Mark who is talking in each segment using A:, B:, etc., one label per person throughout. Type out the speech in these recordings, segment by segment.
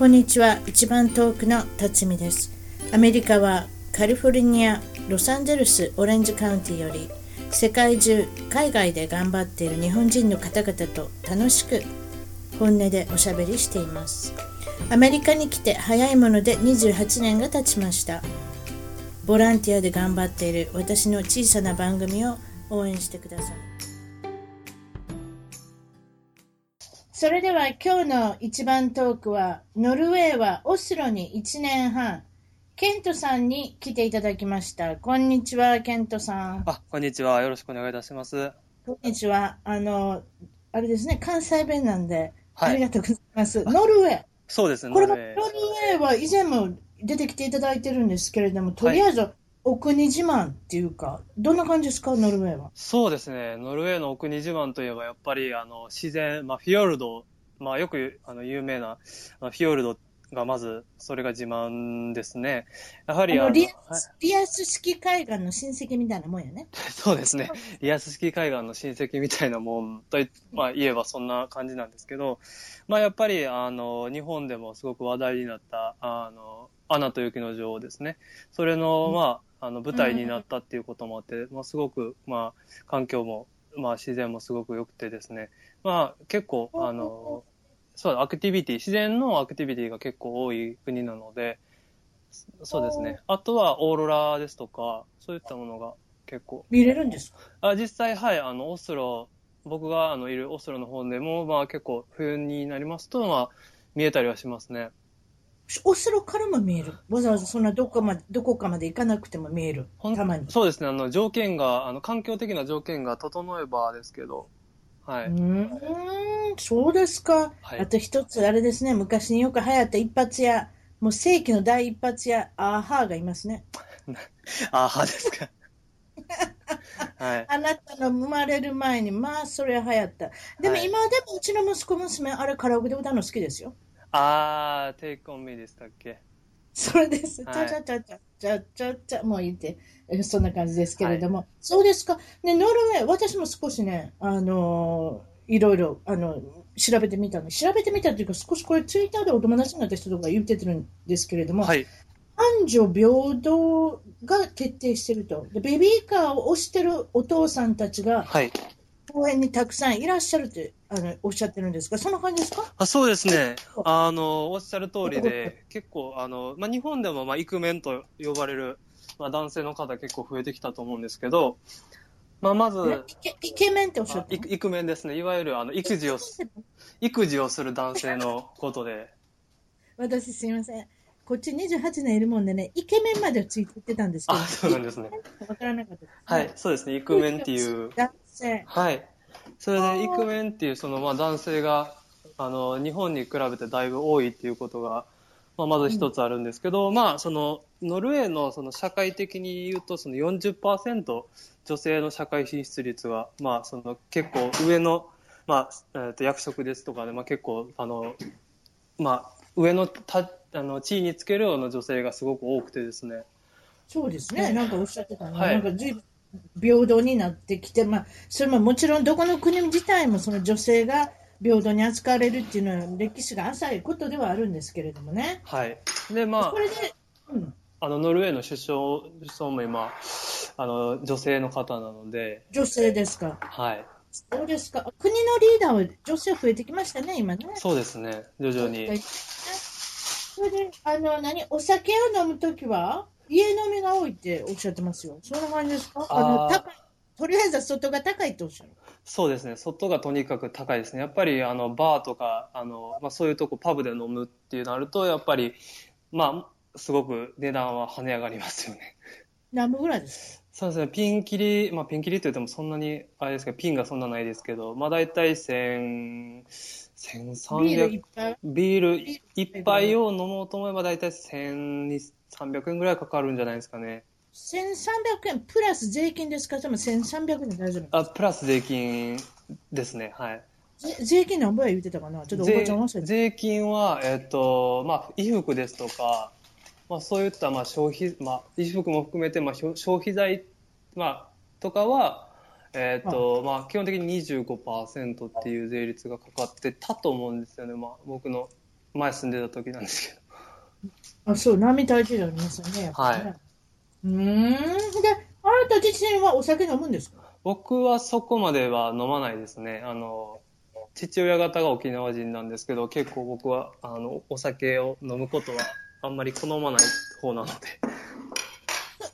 A: こんにちは。一番遠くの辰巳です。アメリカはカリフォルニアロサンゼルスオレンジカウンティより世界中海外で頑張っている日本人の方々と楽しく本音でおしゃべりしています。アメリカに来て早いもので28年が経ちました。ボランティアで頑張っている私の小さな番組を応援してください。それでは今日の一番トークは、ノルウェーはオスロに1年半、ケントさんに来ていただきました。こんにちは、ケントさん。
B: あ、こんにちは。よろしくお願いいたします。
A: こんにちは。あの、あれですね、関西弁なんで、
B: はい
A: ありがとうございます。ノルウェー。
B: そうですね。
A: これも、
B: ノルウェー
A: ノルウェーは以前も出てきていただいてるんですけれども、とりあえず、お国自慢っていうか、どんな感じですか、ノルウェーは。
B: そうですね。ノルウェーのお国自慢といえば、やっぱり、あの、自然、まあ、フィヨルド、まあ、よく、あの、有名な、フィヨルドがまず、それが自慢ですね。やはり、あの、
A: リア
B: はい
A: ス式海岸の親戚みたいなもんやね。
B: そうですね。リアス式海岸の親戚みたいなもんとい、まあ、言えばそんな感じなんですけど、まあ、やっぱり、あの、日本でもすごく話題になった、あの、アナと雪の女王ですね。それの、まあ、あの、舞台になったっていうこともあって、まあ、すごく、まあ、環境も、まあ、自然もすごく良くてですね。まあ、結構、あの、そう、アクティビティ、自然のアクティビティが結構多い国なので、そうですね。あとはオーロラですとか、そういったものが結構
A: 見れるんですか？
B: あ実際、はい、あの、オスロ、僕があのいるオスロの方でも、まあ結構冬になりますと、まあ見えたりはしますね。
A: オスロからも見える。わざわざそんなどこまで、どこかまで行かなくても見える。たまに。
B: そうですね、あの、条件が、あの、環境的な条件が整えばですけど、は
A: う
B: い。
A: ーん、そうですか。
B: はい
A: あと一つ、あれですね、昔によく流行った一発屋、もう世紀の第一発屋、アーハーがいますね。
B: あはですか。はい。
A: あなたの生まれる前に、まあ、それは流行った。でも
B: はい
A: 今でもうちの息子娘、あれカラオケで歌うの好きですよ。
B: あー、Take on me でしたっけ？
A: それです。ち
B: はい
A: ゃちゃちゃちゃちゃちゃちゃ、もう言って、えそんな感じですけれども。そうですか。ね、ノルウェー、私も少しね、あのーいろいろ、あの、調べてみたの。調べてみたというか、少しこれツイッターでお友達になった人とか言っててるんですけれども、
B: はい。
A: 男女平等が決定してると。でベビーカーを押してるお父さんたちが
B: はい。
A: 公園にたくさんいらっしゃるってあのおっしゃってるんですが、そんな感じですか？
B: あそうですね。あの、おっしゃる通りで、結構、あの、まあ、日本でも、まあ、イクメンと呼ばれる、まあ、男性の方結構増えてきたと思うんですけど、まあ、まず、
A: イケイケメンっておっしゃって
B: イクメンですね。いわゆる、あの、育児をす、育児をする男性のことで。
A: 私すいません。こっち28年いるもんでね、イケメンまではついてってたんですけど、
B: あ、そうなんですね。
A: わからなかったです、
B: はい、そうですね。イクメンっていう。
A: 男性。
B: はい。それで、イクメンっていう、その、まあ、男性が、あの、日本に比べてだいぶ多いっていうことが、まあ、まず一つあるんですけど、まあ、その、ノルウェーの、その、社会的に言うと、その40%女性の社会進出率が、まあ、その、結構上の、まあ、えーと役職ですとかで、まあ、結構、あの、まあ、上のた、あの、地位につけるような女性がすごく多くてですね。
A: そうですね。なんかおっしゃってたね。
B: はい
A: なんか随分平等になってきて、まあ、それももちろんどこの国自体もその女性が平等に扱われるっていうのは歴史が浅いことではあるんですけれどもね。
B: はい。で、まあ
A: こ、れで、うん、
B: あの、ノルウェーの首相、首相も今、あの、女性の方なので、
A: 女性ですか。
B: はい。
A: そうですか。国のリーダーは女性増えてきましたね、今ね。
B: そうですね、徐々に。
A: それで、あの、何、お酒を飲むときは、家飲みが多いっておっしゃってますよ。そんな感じですか？あの、高い。とりあえずは外が高いっておっしゃる。
B: そうですね、外がとにかく高いですね。やっぱり、あの、バーとか、あの、まあ、そういうとこ、パブで飲むっていうなると、やっぱり、まあ、すごく値段は跳ね上がりますよね。
A: 何分ぐらいです
B: そうですね、ピンキリ、まあ、ピンキリって言ってもそんなに、あれですけど、ピンがそんなないですけど、まあ、大体千、千
A: か
B: 三
A: ビールいっ
B: 百、
A: ぱい？
B: ビール一杯を飲もうと思えば大体千二、三百円ぐらいかかるんじゃないですかね。
A: 1300円？プラス税金ですか？でも1300円で大丈夫
B: あ、プラス税金ですね、はい。
A: ぜ税金何ぼや言ってたかな？ちょっとおば
B: 税
A: ちゃん忘れて
B: 税金は、えっと、まあ、衣服ですとか、まあ、そういった、まあ、消費、まあ、衣服も含めて、まあ、消消費財、まあ、とかは、えっと、まあ、基本的に25%っていう税率がかかってたと思うんですよね、まあ、僕の前住んでた時なんですけ
A: あ、そう、並大抵の皆さんね、やっぱりね。
B: は
A: うーん。で、あなた自身はお酒飲むんですか？
B: 僕はそこまでは飲まないですね。あの、父親方が沖縄人なんですけど、結構僕は、あの、お酒を飲むことはあんまり好まない方なので。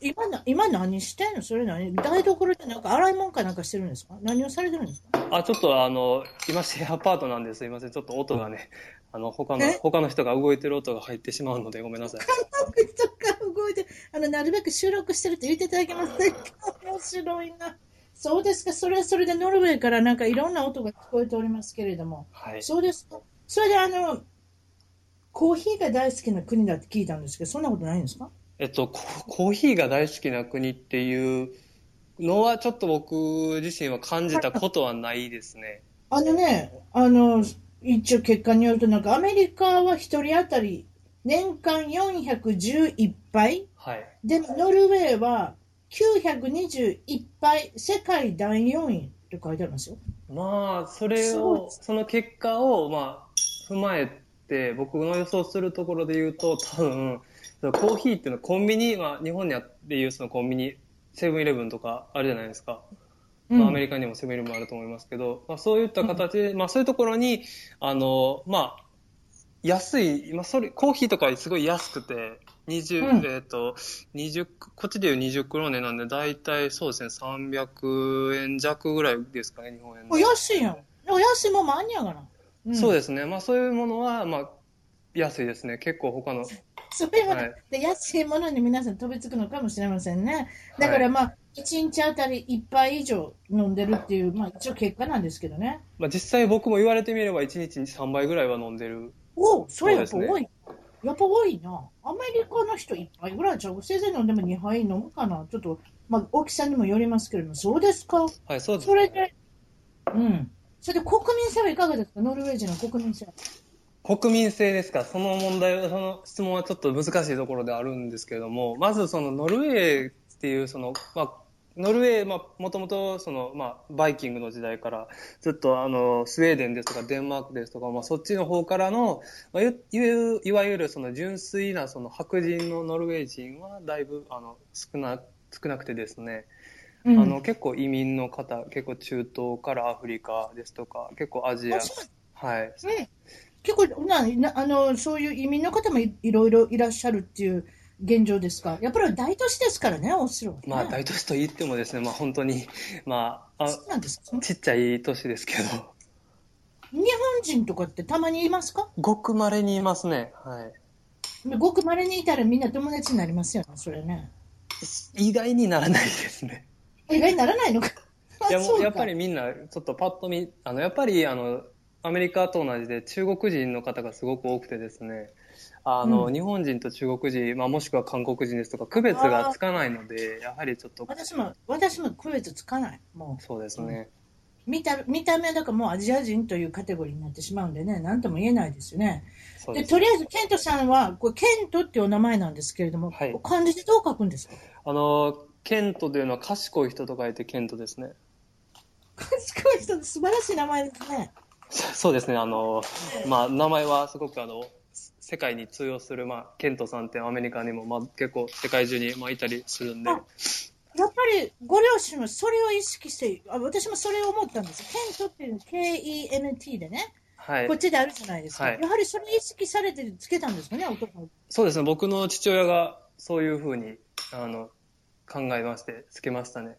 A: 今な、今何してんの？それ何？台所でなんか洗い物かなんかしてるんですか？何をされてるんですか？
B: あ、ちょっとあの、今シェアパートなんですいません。ちょっと音がね、あの、他の
A: え、
B: 他の人が動いてる音が入ってしまうのでごめんなさい。
A: 人が動いて、あの、なるべく収録してるって言っていただけませんか？面白いな。そうですか。それはそれでノルウェーからなんかいろんな音が聞こえておりますけれども。
B: はい。
A: そうですか。それであの、コーヒーが大好きな国だって聞いたんですけど、そんなことないんですか？
B: えっと、ココーヒーが大好きな国っていうのはちょっと僕自身は感じたことはないですね。
A: あのね、あの、一応結果によると、なんかアメリカは一人当たり年間411杯、
B: はい。
A: で、ノルウェーは921杯、世界第4位って書いてありますよ。
B: まあ、それを、その結果を、まあ、踏まえて、僕の予想するところで言うと、多分、そのコーヒーっていうのはコンビニ、まあ、日本にあっていうそのコンビニ、セブンイレブンとかあるじゃないですか。
A: うん
B: まあ、アメリカにもセブンイレブンあると思いますけど、まあ、そういった形で、まあ、そういうところに、あの、まあ、安い、まあ、それ、コーヒーとかすごい安くて、20、
A: うん
B: えっ、と、20、こっちでいう20クローネなんで、だいたいそうですね、300円弱ぐらいですかね、日本円
A: お
B: で。
A: 安いやん。お安いもんもあんやがな。うん
B: そうですね。まあそういうものは、まあ、安いですね。結構他の。
A: そういうもの、
B: はい
A: で安いものに皆さん飛びつくのかもしれませんね。だからまあ、1日あたり1杯以上飲んでるっていう、まあ一応結果なんですけどね。
B: まあ実際僕も言われてみれば1日に3杯ぐらいは飲んでる。
A: おお、それやっぱ多い。やっぱ多いな。アメリカの人1杯ぐらいちゃう。せいぜい飲んでも2杯飲むかな。ちょっと、まあ大きさにもよりますけれども、そうですか？
B: はい、そうです
A: そ。れで、うん。それで国民性はいかがですか？ノルウェー人の国民性。
B: 国民性ですか？その問題は、その質問はちょっと難しいところであるんですけれども、まずそのノルウェーっていうその、まあ、ノルウェー、まあ、もともとその、まあ、バイキングの時代から、ずっとあの、スウェーデンですとかデンマークですとか、まあ、そっちの方からの、まあ、いいわいわゆるその純粋なその白人のノルウェー人はだいぶあの少な少なくてですね、
A: うん、
B: あの結構移民の方、結構中東からアフリカですとか、結構アジア。はい、
A: ね、結構ななあの、そういう移民の方もいいろいろいらっしゃるっていう現状ですか？やっぱり大都市ですからね、オスロはね。
B: まあ大都市と言ってもですね、まあ本当に、まあ、あ
A: そうなんですか？
B: ちっちゃい都市ですけど、
A: 日本人とかってたまにいますか？
B: ごく稀にいますね。はい。
A: ごく稀にいたらみんな友達になりますよね、それね。
B: 意外にならないですね。
A: 意外にならないのか？
B: いやも
A: う
B: やっぱりみんな、ちょっとパッと見、あの、やっぱりあの、アメリカと同じで中国人の方がすごく多くてですね、あの、
A: うん
B: 日本人と中国人、まあもしくは韓国人ですとか、区別がつかないので、やはりちょっと、
A: 私も、私も区別つかない。も
B: そうですね。
A: う、見た、見た目だからもうアジア人というカテゴリーになってしまうんでね、なんとも言えないですよね。で、
B: そうです。
A: とりあえず、ケントさんは、これ、ケントっていうお名前なんですけれども、
B: はい
A: 漢字でどう書くんですか？
B: あの、ケントというのは賢い人と書いてケントですね。
A: 賢い人で素晴らしい名前ですね。
B: そうですね、あの、まあ、名前はすごくあの、世界に通用する、まあ、ケントさんってアメリカにも、まあ、結構世界中に、まあ、いたりするんで、
A: あやっぱりご両親はそれを意識して、あ私もそれを思ったんです。ケントっていう K-E-N-T でね、
B: はい
A: こっ。ちであるじゃないですか。
B: はい
A: やはりそれ意識されてつけたんですかね、お父さん。
B: そうですね、僕の父親がそういうふうに、あの、考えまして、つけましたね。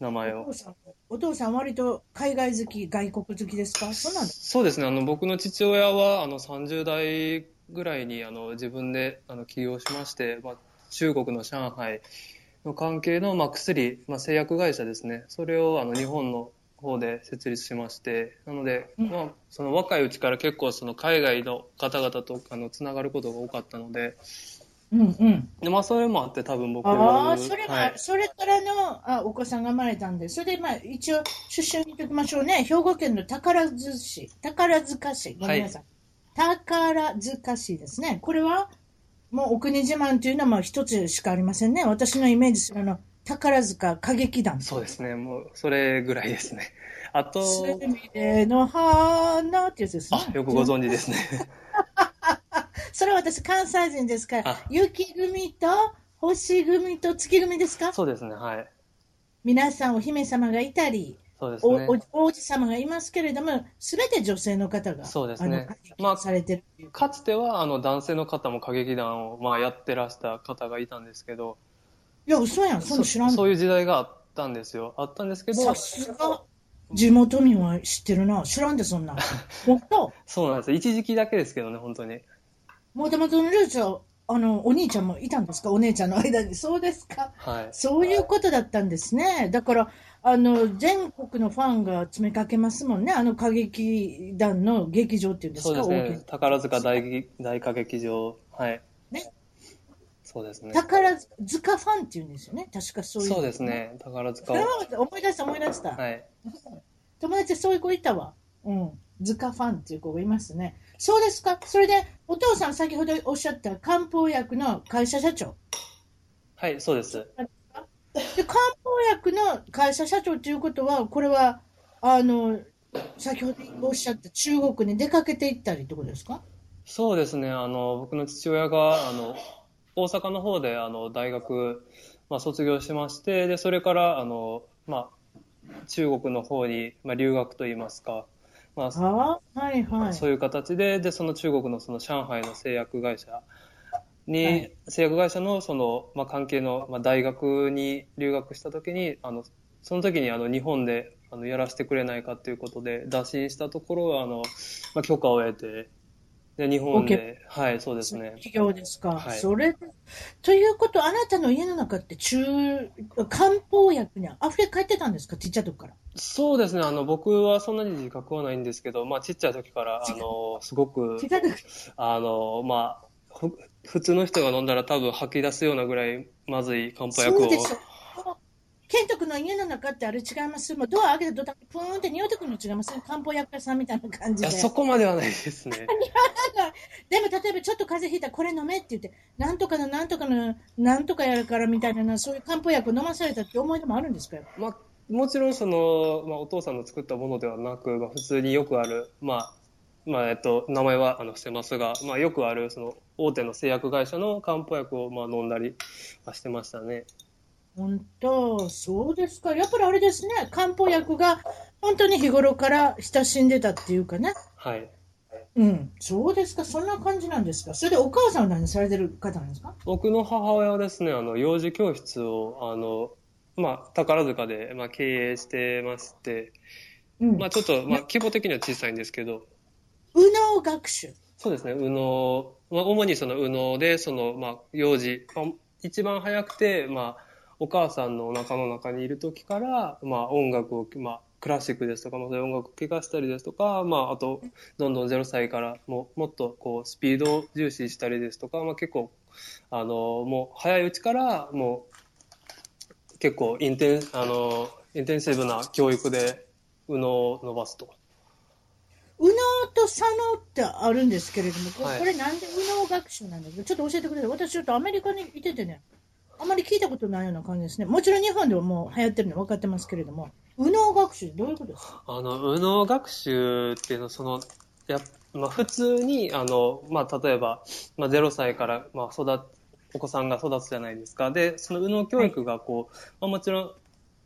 B: 名前を
A: お父。さん、お父さん割と海外好き、外国好きですか？そうなんです。
B: そうですね、あの、僕の父親は、あの、30代ぐらいに、あの、自分で、あの、起業しまして、まあ、中国の上海の関係の、まあ、薬、まあ、製薬会社ですね。それを、あの、日本の方で設立しまして、なので、
A: うん
B: まあ、その若いうちから結構、その、海外の方々と、あの、つながることが多かったので、
A: うんうん。
B: で、まあ、それもあって、多分僕
A: ああ、それが、
B: はい。
A: それからのあお子さんが生まれたんで、それで、まあ、一応、出身に言っておきましょうね。兵庫県の宝塚市、宝塚市、ごめんなさい。宝塚市ですね。これは、もう、お国自慢というのは、まあ、一つしかありませんね。私のイメージするの、宝塚歌劇団。
B: そうですね、もう、それぐらいですね。あと、
A: すみれの花ってやつですね。
B: あ、よくご存知ですね。
A: それは私関西人ですから
B: あ、
A: 雪組と星組と月組ですか？
B: そうですね、はい。
A: 皆さんお姫様がいたり、お
B: そうですね。
A: お王子様がいますけれども、すべて女性の方が、
B: そうですねまあ
A: されてるっていう
B: かつては、あの、男性の方も歌劇団を、まあ、やってらした方がいたんですけど、
A: いや、嘘やん、そんな知らん
B: そそういう時代があったんですよ。あったんですけど
A: さ、すが、地元民は知ってるな。知らんで、そんな。本当？
B: そうなんです。一時期だけですけどね、本当に。
A: もともとのルーツは、あの、お兄ちゃんもいたんですか？お姉ちゃんの間に。そうですか
B: はい。
A: そういうことだったんですね。だから、あの、全国のファンが詰めかけますもんね。あの歌劇団の劇場っていうんですか？
B: そうですね。宝塚大劇大歌劇場。はい。
A: ね。
B: そうですね。
A: 宝塚ファンっていうんですよね。確かそういう。
B: そうです。ね。宝塚
A: 思い出した思い出した。
B: はい。
A: 友達そういう子いたわ。うん。塚ファンっていう子がいますね。そうですか？それで、お父さん先ほどおっしゃった漢方薬の会社社長。
B: はい、そうです。
A: で、漢方薬の会社社長ということは、これは、あの、先ほどおっしゃった中国に出かけていったりってことですか？
B: そうですね。あの、僕の父親が、あの、大阪の方で、あの、大学、まあ、卒業しまして、で、それから、あの、まあ、中国の方に、まあ、留学といいますか、まあ、
A: ああ、はいはい。
B: そういう形で、で、その中国のその上海の製薬会社に、
A: はい
B: 製薬会社のその、まあ、関係の、まあ、大学に留学した時に、あの、その時にあの日本であのやらせてくれないかということで打診したところ、あの、まあ、許可を得て、で、日本で、はい、そうですね。
A: 企業ですか。
B: はい
A: それ、ということ、あなたの家の中って中、漢方薬に溢れ返ってたんですか？ちっちゃい時から。
B: そうですね。あの、僕はそんなに自覚はないんですけど、まあ、ちっちゃい時から、あの、すごくあの、まあ、ふ普通の人が飲んだら多分吐き出すようなぐらいまずい漢方薬を
A: ケント君の家の中ってあれ違います？もうドア開けた途端にプーンって匂ってくるの違います漢方薬屋さんみたいな感じで。
B: そこまではないですね。
A: でも例えばちょっと風邪ひいたらこれ飲めって言って、なんとかのなんとかのなんとかやるからみたいな、そういう漢方薬を飲まされたって思い出もあるんですか
B: まあ、もちろんその、まあ、お父さんの作ったものではなく、まあ、普通によくある、まあ、まあ、えっと、名前はあの伏せますが、まあ、よくある、その、大手の製薬会社の漢方薬を、まあ、飲んだりはしてましたね。
A: 本当、そうですか。やっぱりあれですね、漢方薬が本当に日頃から親しんでたっていうかね。
B: はい。
A: うん、そうですか、そんな感じなんですか。それでお母さんは何されてる方なんですか？
B: 僕の母親はですね、あの、幼児教室を、あの、まあ、宝塚で、まあ、経営してまして、
A: うん。
B: まあ、ちょっと、まあ、規模的には小さいんですけど、
A: 右脳学習。
B: そうですね、右脳、まあ、主にその右脳で、その、まあ、幼児、まあ、一番早くて、まあ、お母さんのお腹の中にいる時から、まあ、音楽を、まあ、クラシックですとか、まあ、そういう音楽を聴かせたりですとか、まあ、あと、どんどん0歳からももっと、こう、スピードを重視したりですとか、まあ、結構、あの、もう、早いうちから、もう、結構、インテン、あの、インテンシブな教育で、右脳を伸ばすと。
A: 右脳と左脳ってあるんですけれども、これなんで右脳学習なんですか？ちょっと教えてください。私ちょっとアメリカにいててね、あまり聞いたことないような感じですね。もちろん日本ではもう流行ってるの分かってますけれども、右脳学習どういうことですか？
B: あの、右脳学習っていうのは、その、やっまあ、普通に、あの、まあ、例えば、まあ、0歳から、まあ、育つ、お子さんが育つじゃないですか。で、その右脳教育が、こう、まあ、もちろん、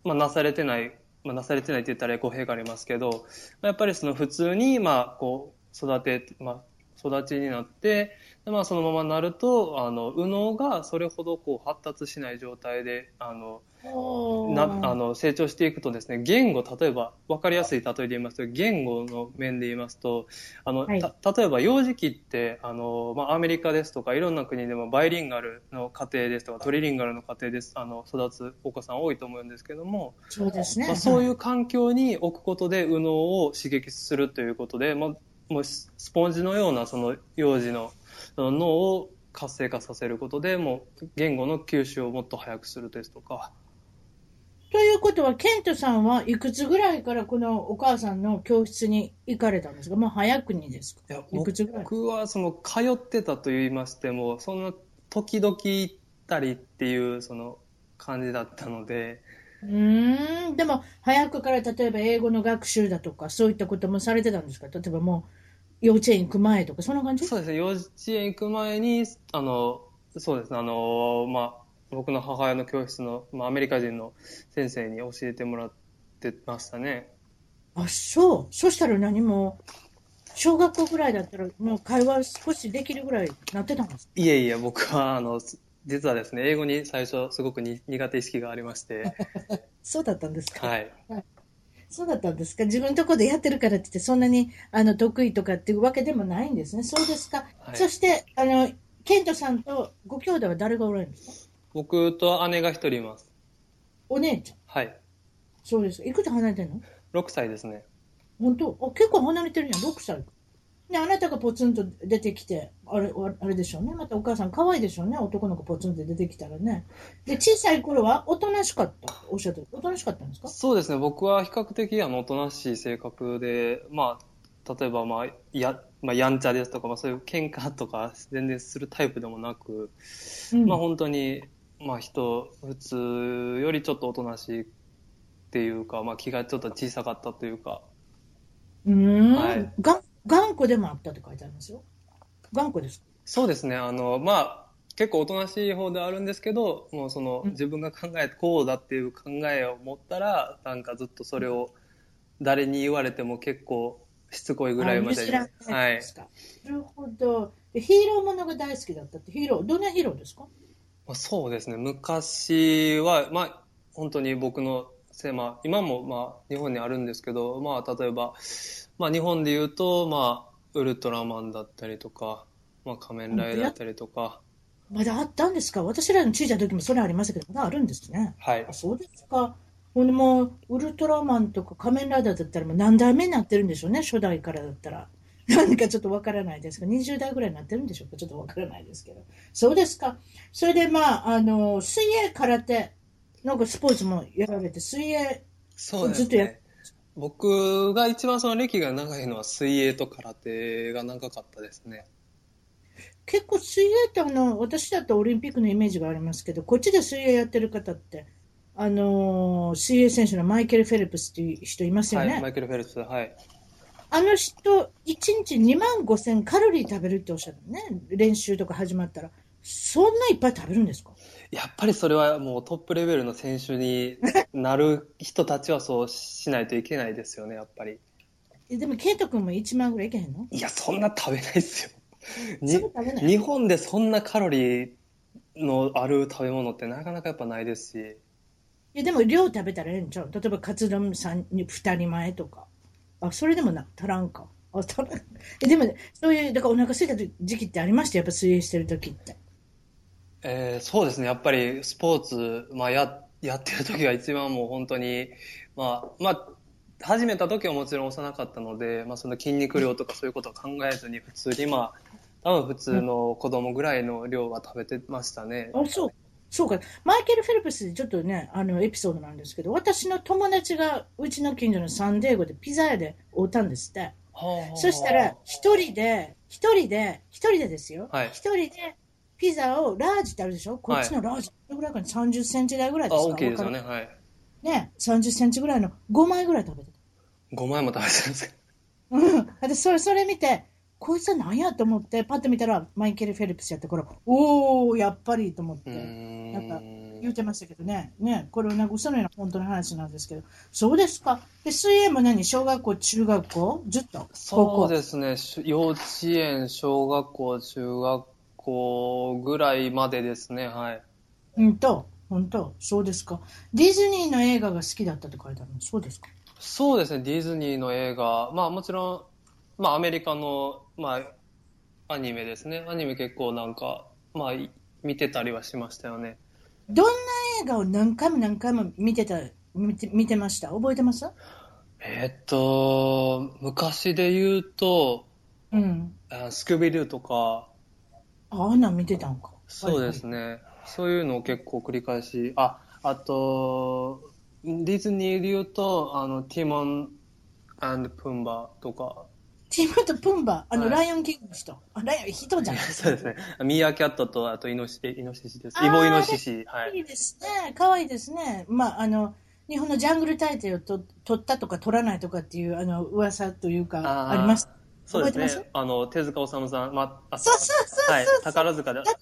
B: まあ、なされてない、まあ、なされてないって言ったら語弊がありますけど、まあやっぱりその普通に、まあ、こう、育て、まあ、育ちになって、でまあ、そのままなると、あの、右脳がそれほどこう発達しない状態で、あの、なあの成長していくとですね言語例えば分かりやすい例えで言いますと言語の面で言いますとあの、
A: はい
B: た例えば幼児期ってあの、まあ、アメリカですとかいろんな国でもバイリンガルの家庭ですとかトリリンガルの家庭ですあの育つお子さん多いと思うんですけども、
A: そうですね。
B: まあ、そうい
A: は
B: う環境に置くことで右脳を刺激するということで、まあ、もうススポンジのようなその幼児の脳を活性化させることでもう言語の吸収をもっと早くするですとか。
A: ということは、ケントさんはいくつぐらいからこのお母さんの教室に行かれたんですか？もう早くにですか？
B: い？僕はその通ってたと言いましてもそんな時々行ったりっていうその感じだったので
A: うーん、でも早くから例えば英語の学習だとか、そういったこともされてたんですか？例えばもう、幼稚園行く前とか、そんな感じ？
B: そうですね、幼稚園行く前に、あの、そうですね、あの、まあ、僕の母親の教室の、まあ、アメリカ人の先生に教えてもらってましたね。
A: あ、そう。そしたら何も、小学校ぐらいだったら、もう会話少しできるぐらいなってたんですか？
B: いえいえ、僕は、あの、実はですね、英語に最初すごくに苦手意識がありまして、
A: そうだったんですか？
B: はい。
A: そうだったんですか？自分のところでやってるからって言って、そんなにあの得意とかっていうわけでもないんですね。そうですか？
B: はい
A: そして、あの、ケントさんとご兄弟は誰がおられるんですか？
B: 僕と姉が一人います。
A: お姉ちゃん。
B: はい。
A: そうですか。いくつ離れてんの
B: ？6歳ですね。
A: 本当？あ結構離れてるやん、6歳。で、あなたがポツンと出てきて、あれ、あれでしょうね。またお母さん可愛いでしょうね。男の子ポツンって出てきたらね。で、小さい頃はおとなしかった。おっしゃってる。おとなしかったんですか？
B: そうですね、僕は比較的あのおとなしい性格で、まあ、例えば、まあ、や、まあ、やんちゃですとか、まあ、そういう喧嘩とか全然するタイプでもなく、
A: うん
B: まあ、本当に、まあ、人、普通よりちょっとおとなしいっていうか、まあ、気がちょっと小さかったというか、
A: うーん、
B: はい
A: が頑固でもあったって書いてありますよ。頑固ですか
B: そうですね、あの、まあ、結構おとなしい方ではあるんですけど、もうその
A: うん
B: 自分が考えてこうだっていう考えを持ったら、なんかずっとそれを誰に言われても結構しつこいぐらいまでに。
A: あ見知らない。なるほど。でヒーローものが大好きだったって、ヒーロー、どんなヒーローですか？
B: まあ、そうですね、昔は、まあ、本当に僕のせい、まあ、今も、まあ、日本にあるんですけど、まあ、例えば、まあ、日本で言うと、まあ、ウルトラマンだったりとか、まあ、仮面ライダーだったりとか、
A: まだあったんですか？私らの小さい時もそれありましたけど、まだあるんですね。
B: はい
A: あ。そうですか。ほんでもう、ウルトラマンとか仮面ライダーだったらもう何代目になってるんでしょうね、初代からだったら。何かちょっとわからないですが、20代ぐらいになってるんでしょうか、ちょっとわからないですけど。そうですか。それでまあ、あの、水泳、空手、なんかスポーツもやられて、水泳、
B: そうです
A: ずっとやっ
B: ね。僕が一番その歴が長いのは水泳と空手が長かったですね。
A: 結構水泳ってあの、私だとオリンピックのイメージがありますけど、こっちで水泳やってる方って、あのー水泳選手のマイケル・フェルプスっていう人いますよね？
B: はい、マイケル・フェルプス、はい。
A: あの人、1日2万5千カロリー食べるっておっしゃるのね。練習とか始まったら。そんないっぱい食べるんですか？
B: やっぱりそれはもうトップレベルの選手になる人たちはそうしないといけないですよね、やっぱり。
A: えでも、ケイト君も1万ぐらいいけへんの？
B: いや、そんな食べないですよ。日本でそんなカロリーのある食べ物ってなかなかやっぱないですし。
A: いや、でも量食べたらええんちゃう？例えば、カツ丼3 2人前とか。あ、それでもな、足らんか。あ、足らん。え、でも、そういう、だからお腹空いた時期ってありました？やっぱ水泳してる時って。
B: えーそうですね、やっぱりスポーツ、まあ、ややってる時が一番もう本当に、まあまあ、始めた時はもちろん幼かったので、まあ、その筋肉量とかそういうことを考えずに普通に、まあ、多分普通の子供ぐらいの量は食べてましたね。
A: あ、そう。そうか。マイケル・フェルプスでちょっとね、あの、エピソードなんですけど、私の友達がうちの近所のサンデーゴでピザ屋で会ったんですって。
B: はあ
A: そしたら、一人で、一人で、一人でですよ。
B: はい
A: 一人で、ピザを、ラージってあるでしょ？こっちのラージ、ぐらいかな ?30 センチ台ぐらい
B: あ、
A: ですか？
B: 大きいですよね。はい。
A: るね、30センチぐらいの5枚ぐらい食べてた。
B: 5枚も食べてるんですか？
A: うん。で、それ、それ見て、こいつは何やと思って、パッと見たら、マイケル・フェルプスやったから、おー、やっぱりと思って。なんか言ってましたけどね、ね、これはなんか嘘のような本当の話なんですけど、そうですか？で、水泳も何？小学校、中学校？ずっと？
B: そうですね、し幼稚園、小学校、中学校ぐらいまでですね、はい。
A: うんと、本当、そうですか。ディズニーの映画が好きだったって書いてあるの、そうですか。
B: そうですね、ディズニーの映画、まあもちろん、まあアメリカの、まあ、アニメですね。アニメ結構なんか、まあい見てたりはしましたよね。
A: どんな映画を何回も何回も見てた、見て見てました？覚えてます？
B: えーっと、昔で言うと、
A: うん。
B: あスクービードゥとか、
A: ああんなん見てたんか。
B: そうですね。そういうのを結構繰り返し、あ、あと、ディズニーで言うと、あの、ティモンプンバとか、
A: ティモとプンバ、あの、
B: はい
A: ライオンキングの人。あ、ライオン、人じゃない
B: そうですね。ミーアキャットと、あとイノシイノシシです。イボイノシシ。はいい。
A: いですね。可愛いですね。まあ、あの、日本のジャングル大帝をと取ったとか取らないとかっていう、あの、噂というか、
B: あ
A: ります。
B: そうですね。あの、手塚治虫さん、まあ、
A: そうそうそうそう。
B: はい、宝塚で
A: どうやっ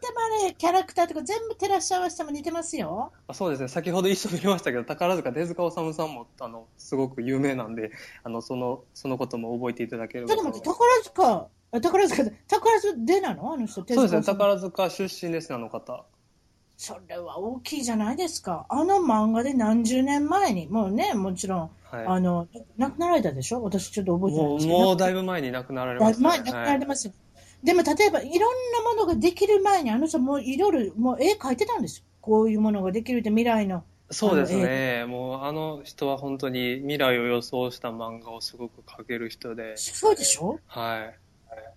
A: てもあれ、キャラクターとか全部照らし合わせても似てますよ。
B: あそうですね、先ほど一緒に見ましたけど、宝塚手塚治虫さんも、あの、すごく有名なんで、あの、その、そのことも覚えていただければ
A: ちょっと待って、宝塚、あ宝塚で、宝塚でなの？あの人、手
B: そうですね、宝塚出身ですね、あの方。
A: それは大きいじゃないですか。あの漫画で何十年前に、もうね、もちろん、
B: はい。
A: あの、亡くなられたでしょ？私ちょっと覚えてないですけど。
B: もうだいぶ前に亡くなられ
A: だ
B: ました、
A: いぶ前に亡くなられてますよ。でも例えば、いろんなものができる前に、あの人もういろいろ、もう絵描いてたんですよ。こういうものができるって未来の。
B: そうですね。もうあの人は本当に未来を予想した漫画をすごく描ける人で、
A: そうでしょ？
B: はい。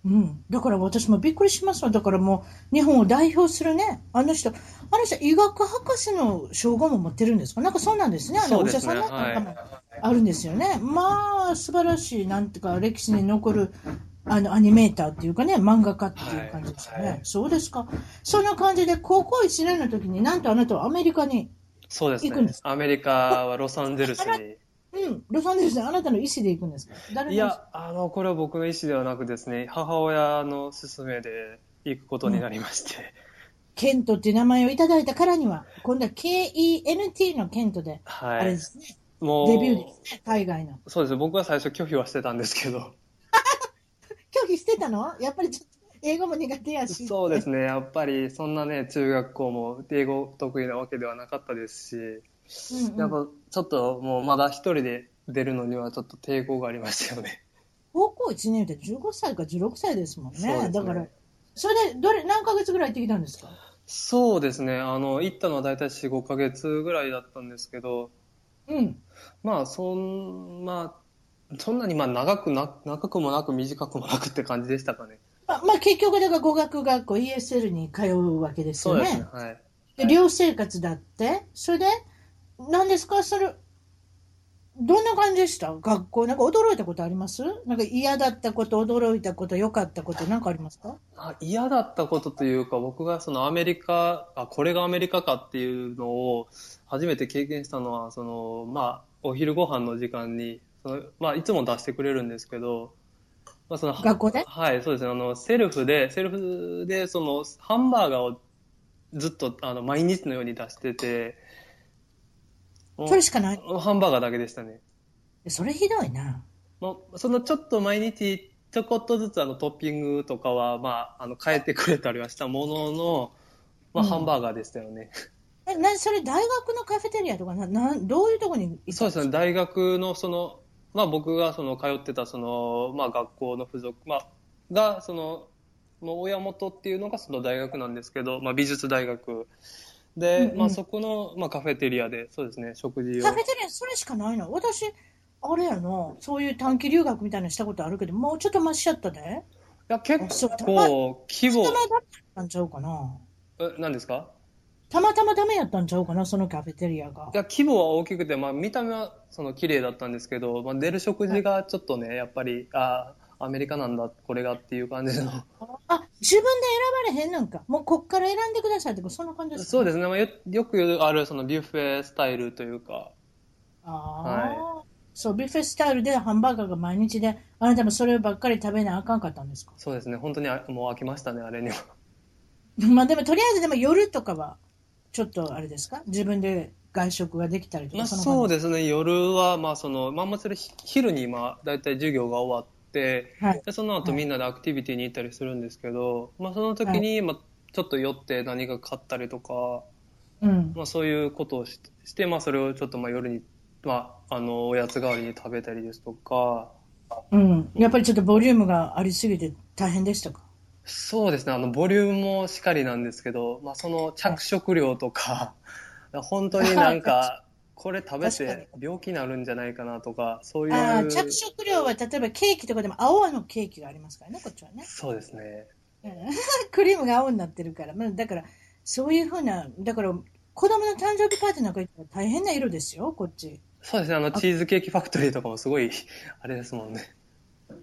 A: うん。だから私もびっくりしますわ。だからもう、日本を代表するね、あの人、あの人、医学博士の称号も持ってるんですか？なんかそうなんですね。あの、お医。者さんなんかも
B: は
A: あるんですよね。まあ、素晴らしい、なんていうか、歴史に残る、あの、アニメーターっていうかね、漫画家っていう感じですよね。
B: はいはい
A: そうですか。そんな感じで、高校1年の時に、なんとあなたはアメリカに、行くんです。
B: アメリカはロサンゼルスに。
A: うん、ロサンゼルスであなたの意思で行くんですか？
B: いや、あの、これは僕の意思ではなくですね、母親の勧めで行くことになりまして、
A: ケントっていう名前をいただいたからには、今度は K-E-N-T のケントで、
B: はい。
A: あれですね、
B: もう、
A: デビューですね、海外の。
B: そうです。僕は最初拒否はしてたんですけど、
A: 拒否してたの？やっぱりちょっと英語も苦手やし。
B: そうですね。やっぱりそんなね、中学校も英語得意なわけではなかったですし、
A: うんうん
B: やっぱちょっともうまだ一人で出るのにはちょっと抵抗がありましたよね。
A: 高校1年で15歳か16歳ですもんね。
B: ね
A: だから、それでどれ何ヶ月ぐらい行ってきたんですか？
B: そうですね。あの、行ったのは大体4、5ヶ月ぐらいだったんですけど、
A: うん。
B: まあ、そん、まあ、そんなにまあ長くな、長くもなく短くもなくって感じでしたかね。
A: まあ、まあ、結局、だから語学学校 ESL に通うわけですよね。
B: そうですね。はい。
A: で寮生活だって、それで、何ですか？それ、どんな感じでした？学校？なんか驚いたことあります？なんか嫌だったこと、驚いたこと、良かったこと、なんかありますか？
B: あ嫌だったことというか、僕がそのアメリカ、あ、これがアメリカかっていうのを初めて経験したのは、その、まあ、お昼ご飯の時間に、そのまあ、いつも出してくれるんですけど、まあ、その、
A: 学校で？
B: はい、そうですね。あの、セルフで、セルフで、その、ハンバーガーをずっと、あの、毎日のように出してて、
A: それしかない。
B: ハンバーガーだけでしたね。
A: それひどいな。
B: もうそのちょっと毎日ちょこっとずつあのトッピングとかは、まあ、あの変えてくれたりはしたものの、まあ、
A: うん
B: ハンバーガーでしたよね。
A: え、な、それ大学のカフェテリアとか、な、なん、どういうところに
B: そうですね、大学のその、まあ僕がその通ってたその、まあ学校の付属、まあ、が、その、もう親元っていうのがその大学なんですけど、まあ美術大学。で、
A: うんうん
B: まあそこの、まあカフェテリアで、そうですね、食事を
A: カ。フェテリア、それしかないの？私、あれやの、そういう短期留学みたいなのしたことあるけど、もうちょっとマシしちゃったで。
B: いや、結構、規模
A: たま、たまダメやったんちゃうかな。
B: え何ですか？
A: たまたまダメやったんちゃうかな、そのカフェテリアが
B: い。や、規模は大きくて、まあ、見た目はその綺麗だったんですけど、まあ、出る食事がちょっとね、やっぱり、ああ、アメリカなんだ、これがっていう感じの。
A: あ、自分で選ばれへんなんか。もうこっから選んでくださいって、そんな感じですか？
B: そうですね、まあ、よよくあるそのビュッフェスタイルというか、
A: ああ、そう、ビュッフェスタイルでハンバーガーが毎日で、あなたもそればっかり食べなあかんかったんですか？
B: そうですね、本当にあもう飽きましたね、あれには。
A: まあでも、とりあえずでも夜とかは、ちょっとあれですか？自分で外食ができたりと
B: まあ、
A: か、
B: そう
A: で
B: ですね、夜は、まあ、その、まあ、もちろんひ昼に、まあ、大体授業が終わって、
A: はい。
B: で、その後
A: はい
B: みんなでアクティビティに行ったりするんですけど、まあ、その時に、まあ、ちょっと寄って何か買ったりとか、
A: うん。
B: まあ、そういうことをしして、まあ、それをちょっとまあ夜に、まあ、あのおやつ代わりに食べたりですとか、
A: うん。やっぱりちょっとボリュームがありすぎて大変でしたか？
B: そうですね、あのボリュームもしっかりなんですけど、まあ、その着色料とか、本当になんか、これ食べて病気になるんじゃないかなとか、そういう、
A: ああ、着色料は例えばケーキとかでも青のケーキがありますからね、こっちはね。
B: そうですね。
A: うん クリームが青になってるから。まあ、だから、そういうふうな、だから、子供の誕生日パーティーなんか行ったら大変な色ですよ、こっち。
B: そうですね、あのチーズケーキファクトリーとかもすごい、あれですもんね。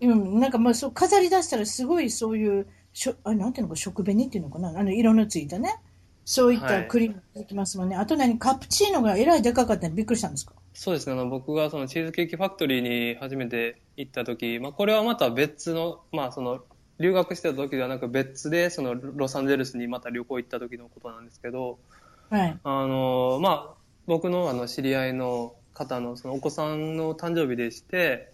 A: うん、なんかまあそう飾り出したらすごいそういうしょあなんていうのか食紅っていうのかなあの色のついたねそういった
B: はい。
A: クリームできますもんね、あと何？カプチーノがえらいでかかったのびっくりしたんですか？
B: そうですね、あの僕がそのチーズケーキファクトリーに初めて行った時、まあ、これはまた別の、まあ、その、留学してた時ではなく別で、その、ロサンゼルスにまた旅行行った時のことなんですけど、
A: はい。
B: あの、まあ、僕のあの、知り合いの方の、そのお子さんの誕生日でして、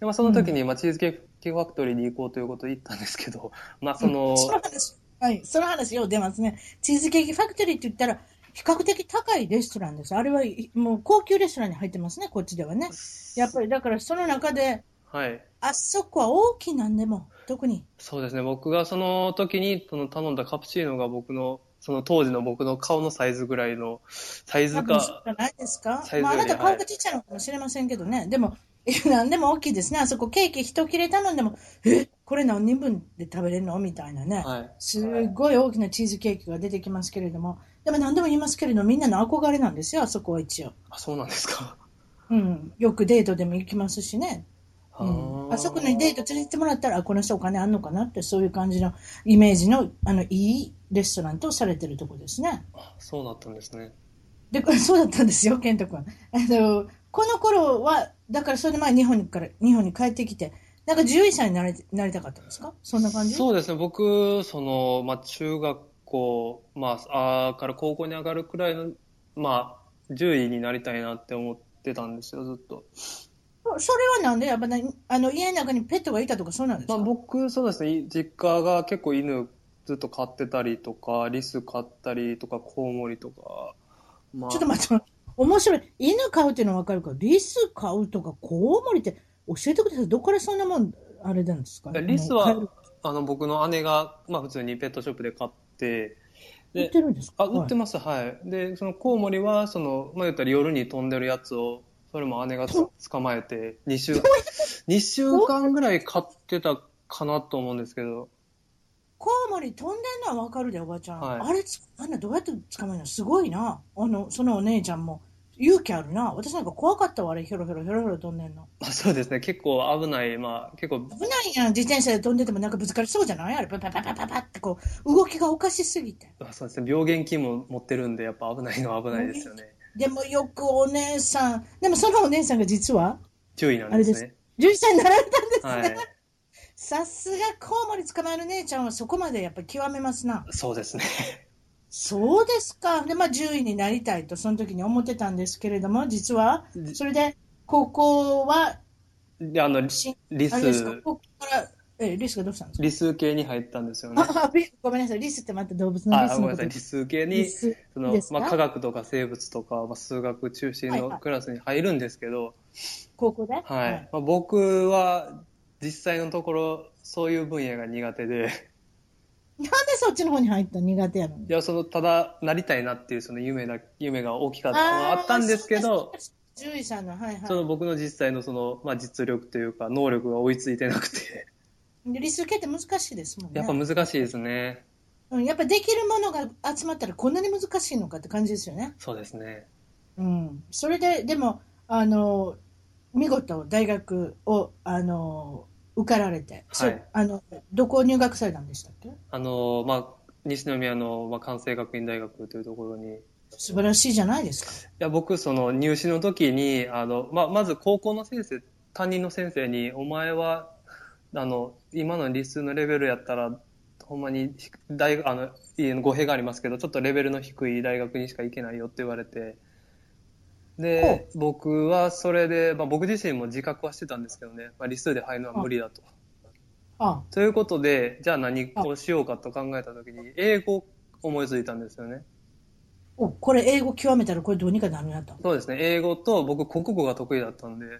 B: でまあ、その時に、まあ、チーズケーキファクトリーに行こうということを言ったんですけど、まあ、その、
A: その話、はい、その話よう出ますね。チーズケーキファクトリーって言ったら、比較的高いレストランです。あれはいもう高級レストランに入ってますね、こっちではね。やっぱりだからその中で、
B: はい。
A: あそこは大きなんでも、特に。
B: そうですね。僕がその時にその頼んだカプチーノが僕の、その当時の僕の顔のサイズぐらいの、サイズか、
A: じゃないですか？まあ、あなた顔がちっちゃいのかもしれませんけどね。でも、何でも大きいですね。あそこケーキ一切れ頼んでも、え、これ何人分で食べれるの？みたいなね。
B: はい。
A: すごい大きなチーズケーキが出てきますけれども、でも何でも言いますけれど、みんなの憧れなんですよ、あそこは一応。
B: あ、そうなんですか。
A: うん。よくデートでも行きますしね。うん、あそこにデート連れてってもらったら、あこの人お金あんのかなって、そういう感じのイメージの、あの、いいレストランとされてるとこですね。
B: あそうだったんですね。
A: で、そうだったんですよ、ケント君。あの、この頃は、だからそれで前日本にから、日本に帰ってきて、なんか獣医さんになりなりたかったんですか？そんな感じ？
B: そうですね。僕、その、まあ、中学校、まあ、あーから高校に上がるくらいの、まあ、獣医になりたいなって思ってたんですよ、ずっと。
A: それはなんで？やっぱなあの家の中にペットがいたとかそうなんです
B: まあ、
A: か、
B: 僕、そうですね、実家が結構犬ずっと飼ってたりとか、リス飼ったりとか、コウモリとか、まあ、
A: ちょっと待って、面白い。犬飼うっていうのは分かるから、リス飼うとかコウモリって教えてください。どこからそんなもん、あれなんですか？
B: リスは、あの、僕の姉が、まあ、普通にペットショップで買って、
A: 売ってるんですか？
B: あ、売ってます、はい。で、そのコウモリは、その、まあ、言ったら夜に飛んでるやつを、それも姉がつ捕まえて、2週、2週間ぐらい飼ってたかなと思うんですけど、
A: コウモリ飛んでんのは分かるで、おばちゃん。
B: はい
A: あれつ、あんなどうやって捕まえるの？すごいな。あの、そのお姉ちゃんも。勇気あるな。私なんか怖かったわ、あれ、ひょろひょろひょろひょろ飛んでんの。
B: まあ、そうですね、結構危ない、まあ、結構、
A: 危ないやん、自転車で飛んでてもなんかぶつかりそうじゃない？あれ、パパパパパパってこう、動きがおかしすぎて。
B: まあそうですね、病原菌も持ってるんで、やっぱ危ないのは危ないですよね。
A: でもよくお姉さん、でもそのお姉さんが実は、
B: 注意なんですね。
A: 11歳になられたんですね。
B: はい。
A: さすがコウモリ捕まえる姉ちゃんはそこまでやっぱり極めますな。
B: そうですね。
A: そうですか。で、まあ、獣医になりたいと、その時に思ってたんですけれども、実は、それで、高校は、
B: で、あの、リス、
A: リスがどうしたんですか？
B: リス系に入ったんですよね。
A: ごめんなさい、リスってまた動物のリ
B: あ、
A: スのこと。
B: ごめんなさい、理数系に、
A: リス
B: そのまあ、科学とか生物とか、まあ、数学中心
A: はいはい。
B: のクラスに入るんですけど、
A: 高校で？
B: はい。まあ、僕は、実際のところ、そういう分野が苦手で、
A: なんでそっちの方に入ったの苦手やの？に
B: いや、その、ただ、なりたいなっていう、その夢だ、夢が大きかったのはあったんですけど、、
A: 獣医さんの、はい
B: その
A: は
B: 僕の実際のその、まあ、実力というか、能力が追いついてなくて、
A: い。でリス系って難しいですもんね。
B: やっぱ難しいですね。
A: うん、やっぱできるものが集まったらこんなに難しいのかって感じですよね。
B: そうですね。
A: うん、それで、でも、あの、見事大学を、あの、受かられて、
B: はい。
A: あの、どこ入学されたんでしたっけ？
B: あの、まあ、西宮の、まあ、関西学院大学というところに、い
A: 素晴らしいじゃないですか。
B: や、僕、その入試の時に、あの、まあ、まず高校の先生、担任の先生に、お前は、あの、今の理数のレベルやったら、ほんまに大学、あの、いい語弊がありますけど、ちょっとレベルの低い大学にしか行けないよって言われて、で、僕はそれで、まあ、僕自身も自覚はしてたんですけどね、まあ、理数で入るのは無理だと。
A: あ
B: ということで、じゃあ何をしようかと考えたときに、英語を思いついたんですよね。
A: お、これ英語極めたらこれどうにかなるんやと。
B: そうですね。英語と僕国語が得意だったんで、じ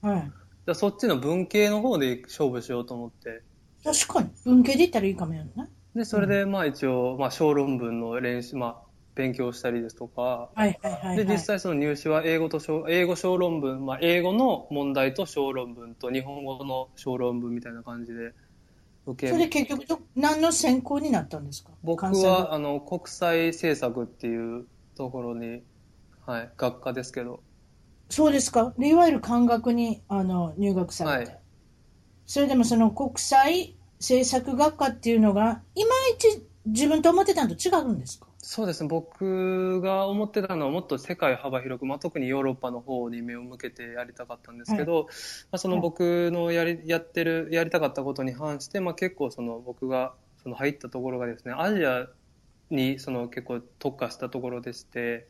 A: はい。
B: ゃあそっちの文系の方で勝負しようと思って。
A: 確かに。文系で言ったらいいかもやるね。
B: で、それでまあ一応、まあ小論文の練習、まあ勉強したりですとか、
A: はいはいはい、はい。
B: で、実際その入試は英語と小、英語小論文、まあ英語の問題と小論文と日本語の小論文みたいな感じで受
A: それ結局ど、何の専攻になったんですか？
B: 僕はあの国際政策っていうところに、はい、学科ですけど、
A: そうですか？でいわゆる漢学にあの入学されて、
B: はい。
A: それでもその国際政策学科っていうのが、いまいち自分と思ってたのと違うんですか？
B: そうですね、僕が思ってたのはもっと世界幅広く、まあ、特にヨーロッパの方に目を向けてやりたかったんですけど、まあ、その僕のやりやってるやりたかったことに反して、まあ、結構その僕がその入ったところがですねアジアにその結構特化したところでして、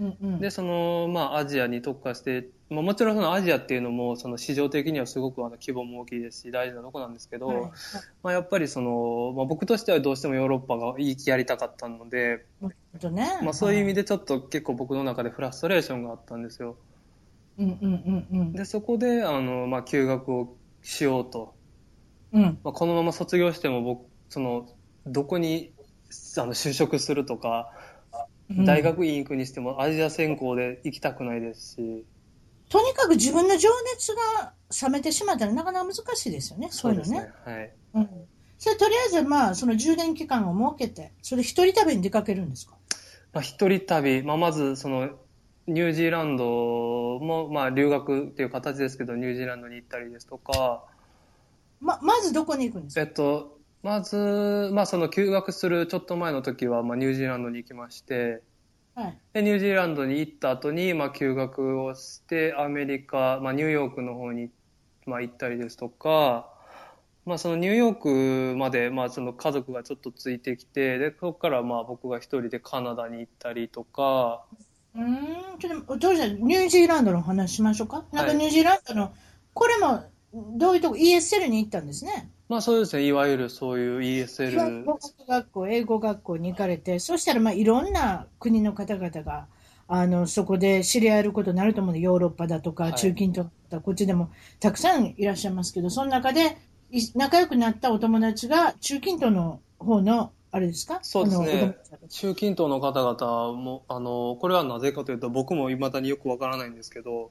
A: うんうん
B: でそのまあアジアに特化して、まあ、もちろんそのアジアっていうのもその市場的にはすごくあの規模も大きいですし大事なとこなんですけど、
A: はい
B: まあ、やっぱりその、まあ、僕としてはどうしてもヨーロッパがやりたかったので、
A: ね。
B: まあ、そういう意味
A: で。
B: でちょっと結構僕の中でフラストレーションがあったんですよ。
A: うんうんうんうん。
B: でそこであの、まあ、休学をしようと、
A: うん。
B: まあ、このまま卒業しても僕そのどこにあの就職するとか、
A: うん
B: 大学院行くにしてもアジア専攻で行きたくないですし。
A: とにかく自分の情熱が冷めてしまったらなかなか難しいですよね。そういうのね。
B: はい。
A: うん。それとりあえずまあその充電期間を設けて、それ一人旅に出かけるんですか？
B: まあ、一人旅、まあ、まずそのニュージーランドも、まあ、留学っていう形ですけどニュージーランドに行ったりですとか、
A: ま、まずどこに行くんですか？
B: えっと、まず、まあ、その休学するちょっと前の時は、まあ、ニュージーランドに行きまして
A: はい。
B: でニュージーランドに行った後に、まあ、休学をしてアメリカ、まあ、ニューヨークの方に、まあ、行ったりですとか、まあ、そのニューヨークまで、まあ、その家族がちょっとついてきてでそこからまあ僕が一人でカナダに行ったりとか。
A: うーん。ちょっと、お父さん、ニュージーランドの話しましょうか？なんか
B: はい
A: ニュージーランドの、これも、どういうとこ、ESL に行ったんですね。
B: まあそうですね、いわゆるそういう
A: 語
B: ESL、
A: 学学校、英語学校に行かれて、そしたらまあいろんな国の方々が、あの、そこで知り合えることになると思うので、ヨーロッパだとか、
B: はい。
A: 中近東だとか、こっちでもたくさんいらっしゃいますけど、その中でい仲良くなったお友達が中近東の方の、あれですか？
B: そうですね。中近東の方々も、あの、これはなぜかというと、僕も未だによくわからないんですけど、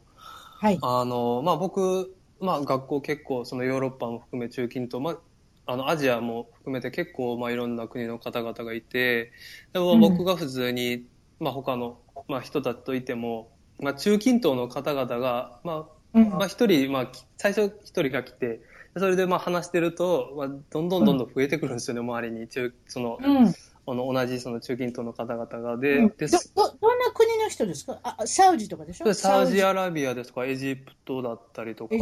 A: はい。
B: あの、まあ僕、まあ学校結構、そのヨーロッパも含め中近東、まあ、あの、アジアも含めて結構、まあいろんな国の方々がいて、でも
A: うん。
B: 僕が普通に、まあ他の、まあ人たちといても、まあ中近東の方々が、まあ
A: うん。
B: まあ、一人、まあ、き最初一人が来て、それでまあ話してると、まあ、どんどんどんどん増えてくるんですよね、周りに。中その、
A: うん
B: あの同じその中近東の方々が。
A: う
B: で、
A: ん。
B: で
A: どどどんな国の人ですか？あサウジとかでしょ？
B: サウジ
A: ア
B: アラビアですとか、エジプトだったりとか。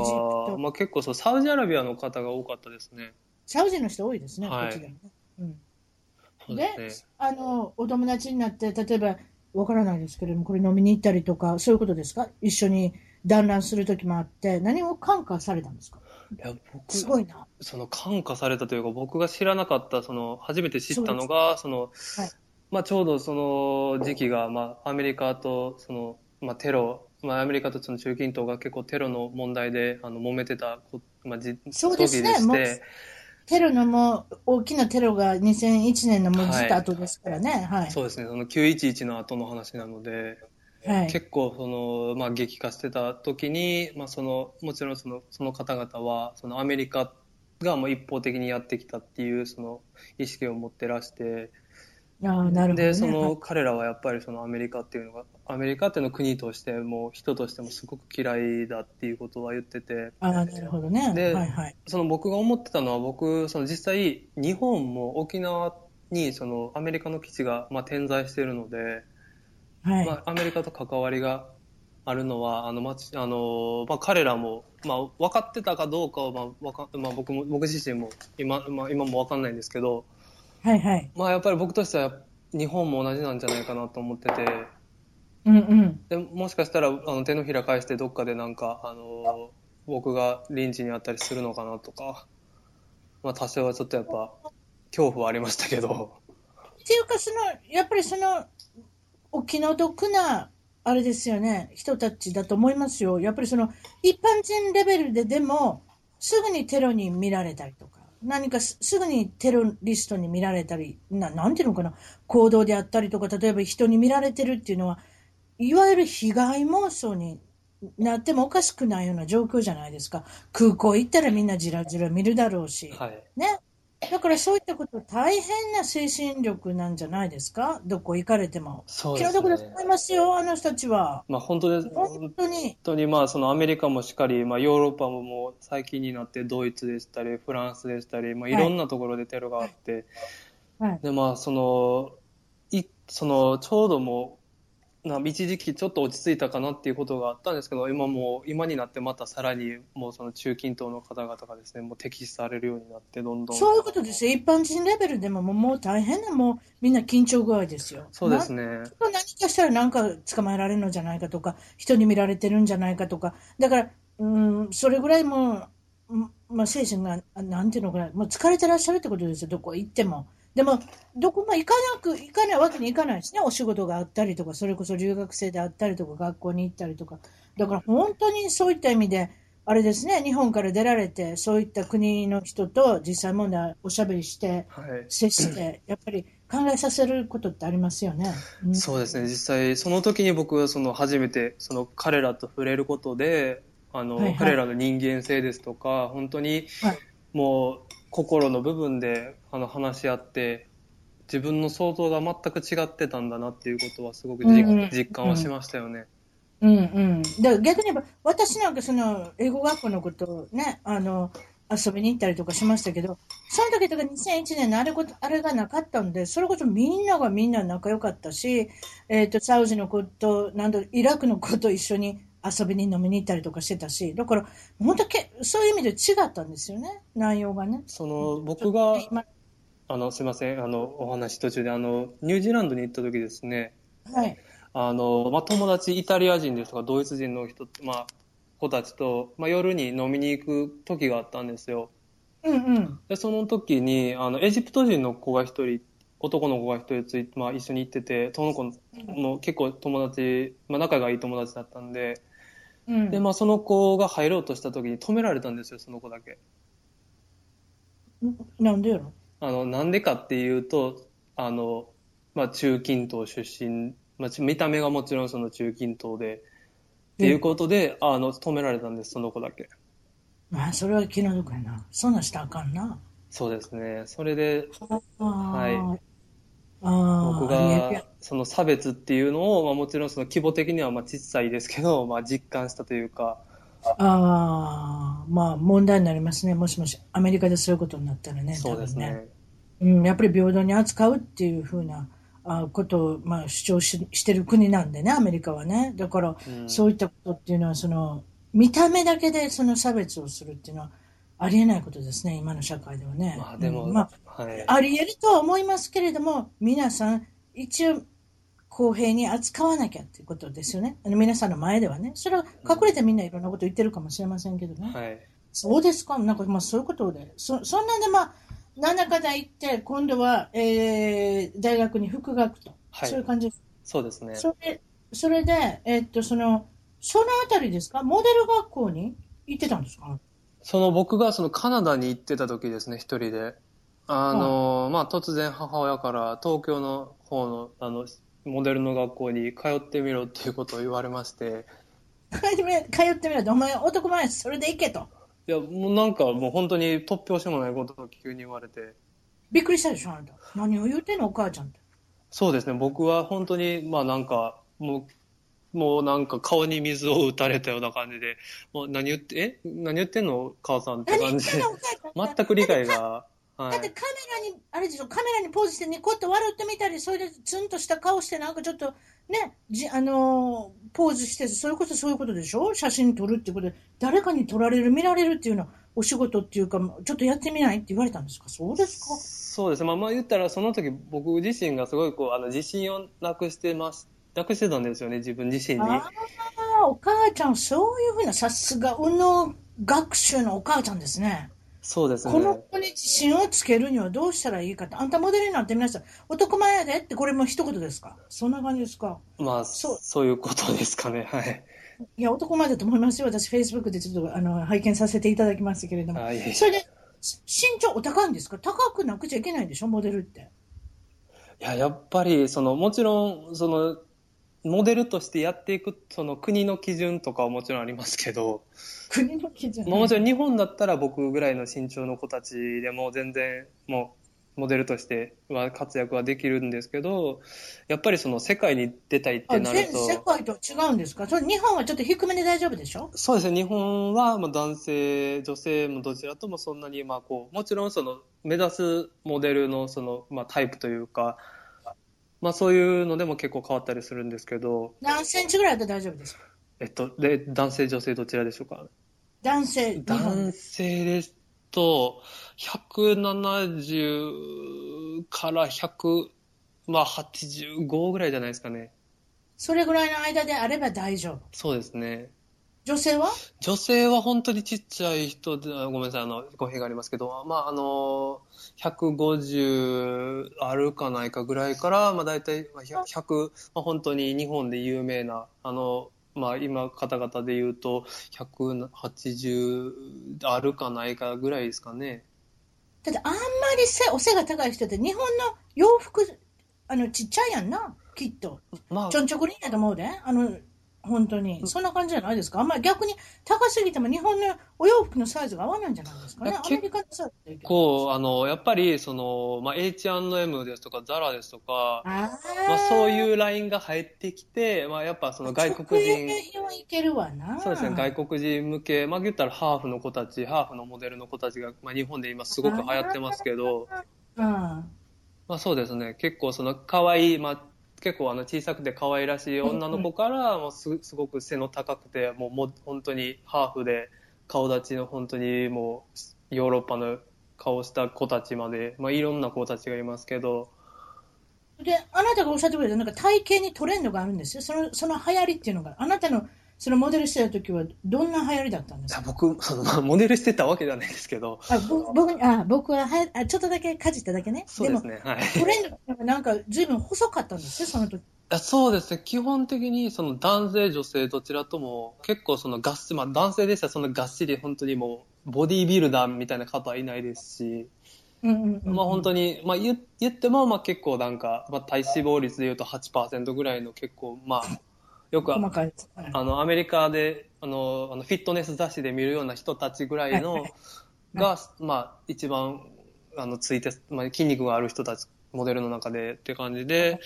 B: まあ結構そう、サウジアラビアの方が多かったですね。
A: サウジの人多いですね、
B: はい。
A: こっちでもね。うん。
B: で。
A: あのお友達になって例えばわからないですけれどもこれ飲みに行ったりとかそういうことですか？一緒に団らんする時もあって何を感化されたんですか？
B: いや、僕、
A: すごいな。
B: その感化されたというか、僕が知らなかった、その、初めて知ったのが、その、
A: はい。
B: まあちょうどその時期が、まあアメリカと、その、まあテロ、まあアメリカとその中近東が結構テロの問題で、あの、揉めてたこ、まあじ、
A: そうですね。
B: でして、
A: テロのもう大きなテロが2001年のもうずっと後ですからね。はい、
B: そうですね、その911の後の話なので、
A: はい。
B: 結構その、まあ、激化してた時に、まあ、そのもちろんそのその方々はそのアメリカがもう一方的にやってきたっていうその意識を持ってらして
A: ああなるほど、ね、
B: でその
A: はい。
B: 彼らはやっぱりそのアメリカっていうのがアメリカっていうのは国としても人としてもすごく嫌いだっていうことは言ってて
A: ああなるほどね。
B: で
A: はいはい。
B: その僕が思ってたのは僕その実際日本も沖縄にそのアメリカの基地がまあ点在しているので。
A: はい、
B: まあ、アメリカと関わりがあるのは、あの、まち、あの、まあ、彼らも、まあ、分かってたかどうかは、まあ、わか、まあ、僕も、僕自身も、今、まあ、今も分かんないんですけど、
A: はいはい。
B: まあ、やっぱり僕としては、日本も同じなんじゃないかなと思ってて、
A: うんうん。
B: で、もしかしたら、あの、手のひら返してどっかでなんか、あの、僕が臨時にあったりするのかなとか、まあ、多少はちょっとやっぱ、恐怖はありましたけど、
A: っていうかそのやっぱりそのお気の毒なあれですよね人たちだと思いますよやっぱりその一般人レベルででもすぐにテロに見られたりとか何かすすぐにテロリストに見られたりななんていうのかな行動であったりとか例えば人に見られてるっていうのはいわゆる被害妄想になってもおかしくないような状況じゃないですか空港行ったらみんなじらじら見るだろうし、
B: はい。
A: ね。だからそういったこと大変な精神力なんじゃないですか？どこ行かれても。
B: そうです
A: 気の毒だと
B: ね。
A: 思いますよ、あの人たちは。
B: まあ、本当です。
A: 本当に。
B: 本当にまあそのアメリカもしっかり、まあ、ヨーロッパももう最近になってドイツでしたりフランスでしたり、まあ、いろんなところでテロがあって、
A: はい。
B: でまあそのいその、ちょうどもう、な一時期ちょっと落ち着いたかなっていうことがあったんですけど、今もう、今になってまたさらに、もうその中近東の方々がですね、もう敵視されるようになって、どんどん。
A: そういうことですよ。一般人レベルでももう大変な、もうみんな緊張具合ですよ。
B: そうですね。
A: な何かしたらなんか捕まえられるのじゃないかとか、人に見られてるんじゃないかとか、だから、うん、それぐらいもう、んまあ、精神が、あなんていうのかな、もう疲れてらっしゃるってことですよ、どこ行っても。でも、どこも行かなく、行かないわけにいかないですね。お仕事があったりとか、それこそ留学生であったりとか、学校に行ったりとか。だから本当にそういった意味で、あれですね、日本から出られて、そういった国の人と実際問題おしゃべりして、
B: はい。
A: 接して、やっぱり考えさせることってありますよね。うん
B: そうですね、実際、その時に僕はその初めてその彼らと触れることで、あの
A: はいはい
B: 彼らの人間性ですとか、本当に
A: はい
B: もう心の部分であの話し合って、自分の想像が全く違ってたんだなっていうことは、すごく実,、
A: うんうん
B: 実感はしましたよね。
A: うんうん。だ逆に言えば、私なんかその、英語学校のことをね、あの、遊びに行ったりとかしましたけど、その時とか2001年のあれことあれがなかったんで、それこそみんながみんな仲良かったし、えっ、と、サウジのこと、なんだ、イラクのこと一緒に遊びに飲みに行ったりとかしてたし、だから、本当け、そういう意味で違ったんですよね、内容がね。
B: その僕が
A: 今
B: あのすみませんあのお話途中であのニュージーランドに行った時ですね
A: はい。
B: あの、まあ、友達、イタリア人ですとか、ドイツ人の人、まあ、子たちと、まあ、夜に飲みに行く時があったんですよ。
A: うんうん。
B: で、その時に、あの、エジプト人の子が一人、男の子が一人ついて、まあ、一緒に行ってて、その子も結構友達、まあ、仲がいい友達だったんで、
A: うん、
B: で、まあ、その子が入ろうとした時に止められたんですよ、その子だけ。
A: なんでやろ？
B: あの、なんでかっていうと、あの、まあ、中近東出身、まあ、ち見た目がもちろんその中近東で、っていうことで、あの、止められたんです、その子だけ。
A: まあ、それは気の毒やな。そんなんしたらあかんな。
B: そうですね。それで、
A: あ
B: はい僕が、その差別っていうのを、まあ、もちろんその規模的にはまあ小さいですけど、まあ、実感したというか、
A: ああ、まあ問題になりますね。もしもし、アメリカでそういうことになったらね。
B: そうですね。
A: うん、やっぱり平等に扱うっていうふうなあことを、まあ、主張ししてる国なんでね、アメリカはね。だから、
B: うん
A: そういったことっていうのは、その、見た目だけでその差別をするっていうのは、ありえないことですね、今の社会ではね。
B: まあ、でも、
A: うんまあ、
B: はい。
A: あり得るとは思いますけれども、皆さん、一応、公平に扱わなきゃっていうことですよね。あの皆さんの前ではね。それは隠れてみんないろんなこと言ってるかもしれませんけどね。
B: はい。
A: そうですか？なんかまあそういうことで。そそんなんでまあ、なんだかだ言って、今度は、えー、大学に副学と。
B: はい
A: そういう感じです。
B: そうですね。
A: それそれで、えっと、その、そのあたりですか？モデル学校に行ってたんですか？
B: その僕がそのカナダに行ってた時ですね、一人で。あの、まあ、突然母親から東京の方の、あの、モデルの学校に通ってみろっていうことを言われまして、
A: 通ってみ通ってみろと、お前男前それで行けと。
B: いや、もうなんかもう本当に突拍子もないことを急に言われて、
A: びっくりしたでしょ、あなた。何を言うてんの、お母ちゃんって。
B: そうですね、僕は本当に、まあなんか、もう、もうなんか顔に水を打たれたような感じで、もう何言って、え？何言ってんの母さんって感じで。全く理解が、はい。
A: だってカメラに、あれでしょ、カメラにポーズしてニコッと笑ってみたり、それでツンとした顔して、なんかちょっとね、じあのーポーズして、それこそそういうことでしょ？写真撮るってことで、誰かに撮られる、見られるっていうのは、お仕事っていうか、ちょっとやってみないって言われたんですか？そうですか？
B: そうですね。まあまあ言ったら、その時僕自身がすごいこう、あの、自信をなくしてます、なくしてたんですよね、自分自身に。
A: ああ、お母ちゃん、そういうふうな、さすが、うの学習のお母ちゃんですね。
B: そうですね。
A: この子に自信をつけるにはどうしたらいいかって、あんたモデルになってみなさい。男前やでって、これも一言ですか？そんな感じですか？
B: まあ、
A: そう
B: そういうことですかね。はい。
A: いや、男前だと思いますよ。私、フェイスブックでちょっとあの拝見させていただきましたけれども。それで、し身長お高いんですか高くなくちゃいけないんでしょ？モデルって。
B: いや、やっぱり、その、もちろん、その、モデルとしてやっていく、その国の基準とかはもちろんありますけど、
A: 国の基準？
B: まあ、もちろん日本だったら僕ぐらいの身長の子たちでも全然もうモデルとしては活躍はできるんですけど、やっぱりその世界に出たいって
A: あ
B: なる
A: 全世
B: と、
A: 界と違うんですか？それ日本はちょっと低めで大丈夫でしょ？
B: そうですね、日本はまあ男性、女性もどちらともそんなにまあこう、もちろんその目指すモデルのそのまあタイプというか、まあそういうのでも結構変わったりするんですけど、
A: 何センチぐらいだと大丈夫ですか？
B: えっと、で、男性、女性どちらでしょうか？
A: 男性、
B: 男性ですと、170から100、まあ85ぐらいじゃないですかね。
A: それぐらいの間であれば大丈夫。
B: そうですね。
A: 女性は？
B: 女性は本当にちっちゃい人で、あごめんなさい、あの、語弊がありますけど、まあ、あの、150あるかないかぐらいから、まあ、大体まあ100、100まあ、本当に日本で有名な、あの、まあ、今、方々で言うと、180あるかないかぐらいですかね。
A: だってあんまり背お背が高い人って日本の洋服、あの、ちっちゃいやんな、きっと。
B: まあ
A: ちょんちょこりんやと思うで。あの、本当に。そんな感じじゃないですか？あんまり逆に高すぎても日本のお洋服のサイズが合わないんじゃないですかね？アメリカのサイズ
B: こう、あの、やっぱり、その、まあ、H&M ですとか、ザラですとか、
A: あ
B: まあ、そう
A: う
B: いうラインが入ってきて、まあ、やっぱその外国人、
A: はいけるわな。
B: そうですね、外国人向け、まあ、言ったらハーフの子たち、ハーフのモデルの子たちが、まあ、日本で今すごく流行ってますけど、
A: うん。
B: まあ、そうですね、結構その可愛い、まあ、結構あの小さくて可愛らしい女の子から、もうすすごく背の高くて、もうもう本当にハーフで顔立ちの本当にもうヨーロッパの顔した子たちまで、まあ、いろんな子たちがいますけど、
A: で、あなたがおっしゃってくれた、なんか体型にトレンドがあるんですよ。その、その流行りっていうのが、あなたの、そのモデルしてた時は、どんな流行りだったんですか？
B: 僕、そのまあモデルしてたわけじゃないですけど、
A: あぼ僕にあ僕ははやあちょっとだけかじっただけね。
B: そうですね、はい。
A: トレンドがなんか、ずいぶん細かったんですよ、その時。
B: あそうですね。基本的にその男性、女性どちらとも結構そのがっしまあ男性でしたらそのがっしり本当にもうボディービルダーみたいな方はいないですし、
A: うんうんうん、
B: まあ本当に、まあ言言ってもまあ結構なんか、まあ体脂肪率で言うと8%ぐらいの結構まあ、よく
A: 細かいです。はい。
B: あのアメリカであのあのフィットネス雑誌で見るような人たちぐらいの
A: はい。はい
B: が、まあ一番あのついて、まあ筋肉がある人たち、モデルの中でって感じで、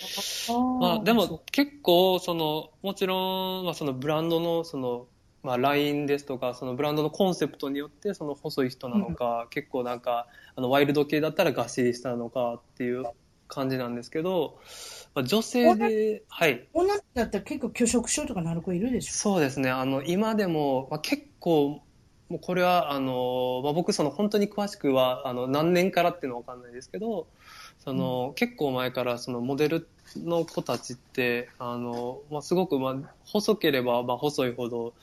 B: まあ、でも結構そのもちろん、まあ、そのブランドのその、まあ、ラインですとかそのブランドのコンセプトによってその細い人なのか、結構なんかあのワイルド系だったらがっしりしたのかっていう感じなんですけど、まあ、女性ではい。
A: 女だったら結構拒食症とかなる子いるでしょ？
B: そうですね。あの今でも、まあ、結構もうこれはあの、まあ、僕その本当に詳しくはあの何年からっていうのは分かんないですけどその、結構前からそのモデルの子たちってあの、まあ、すごく、まあ、細ければ、まあ、細いほど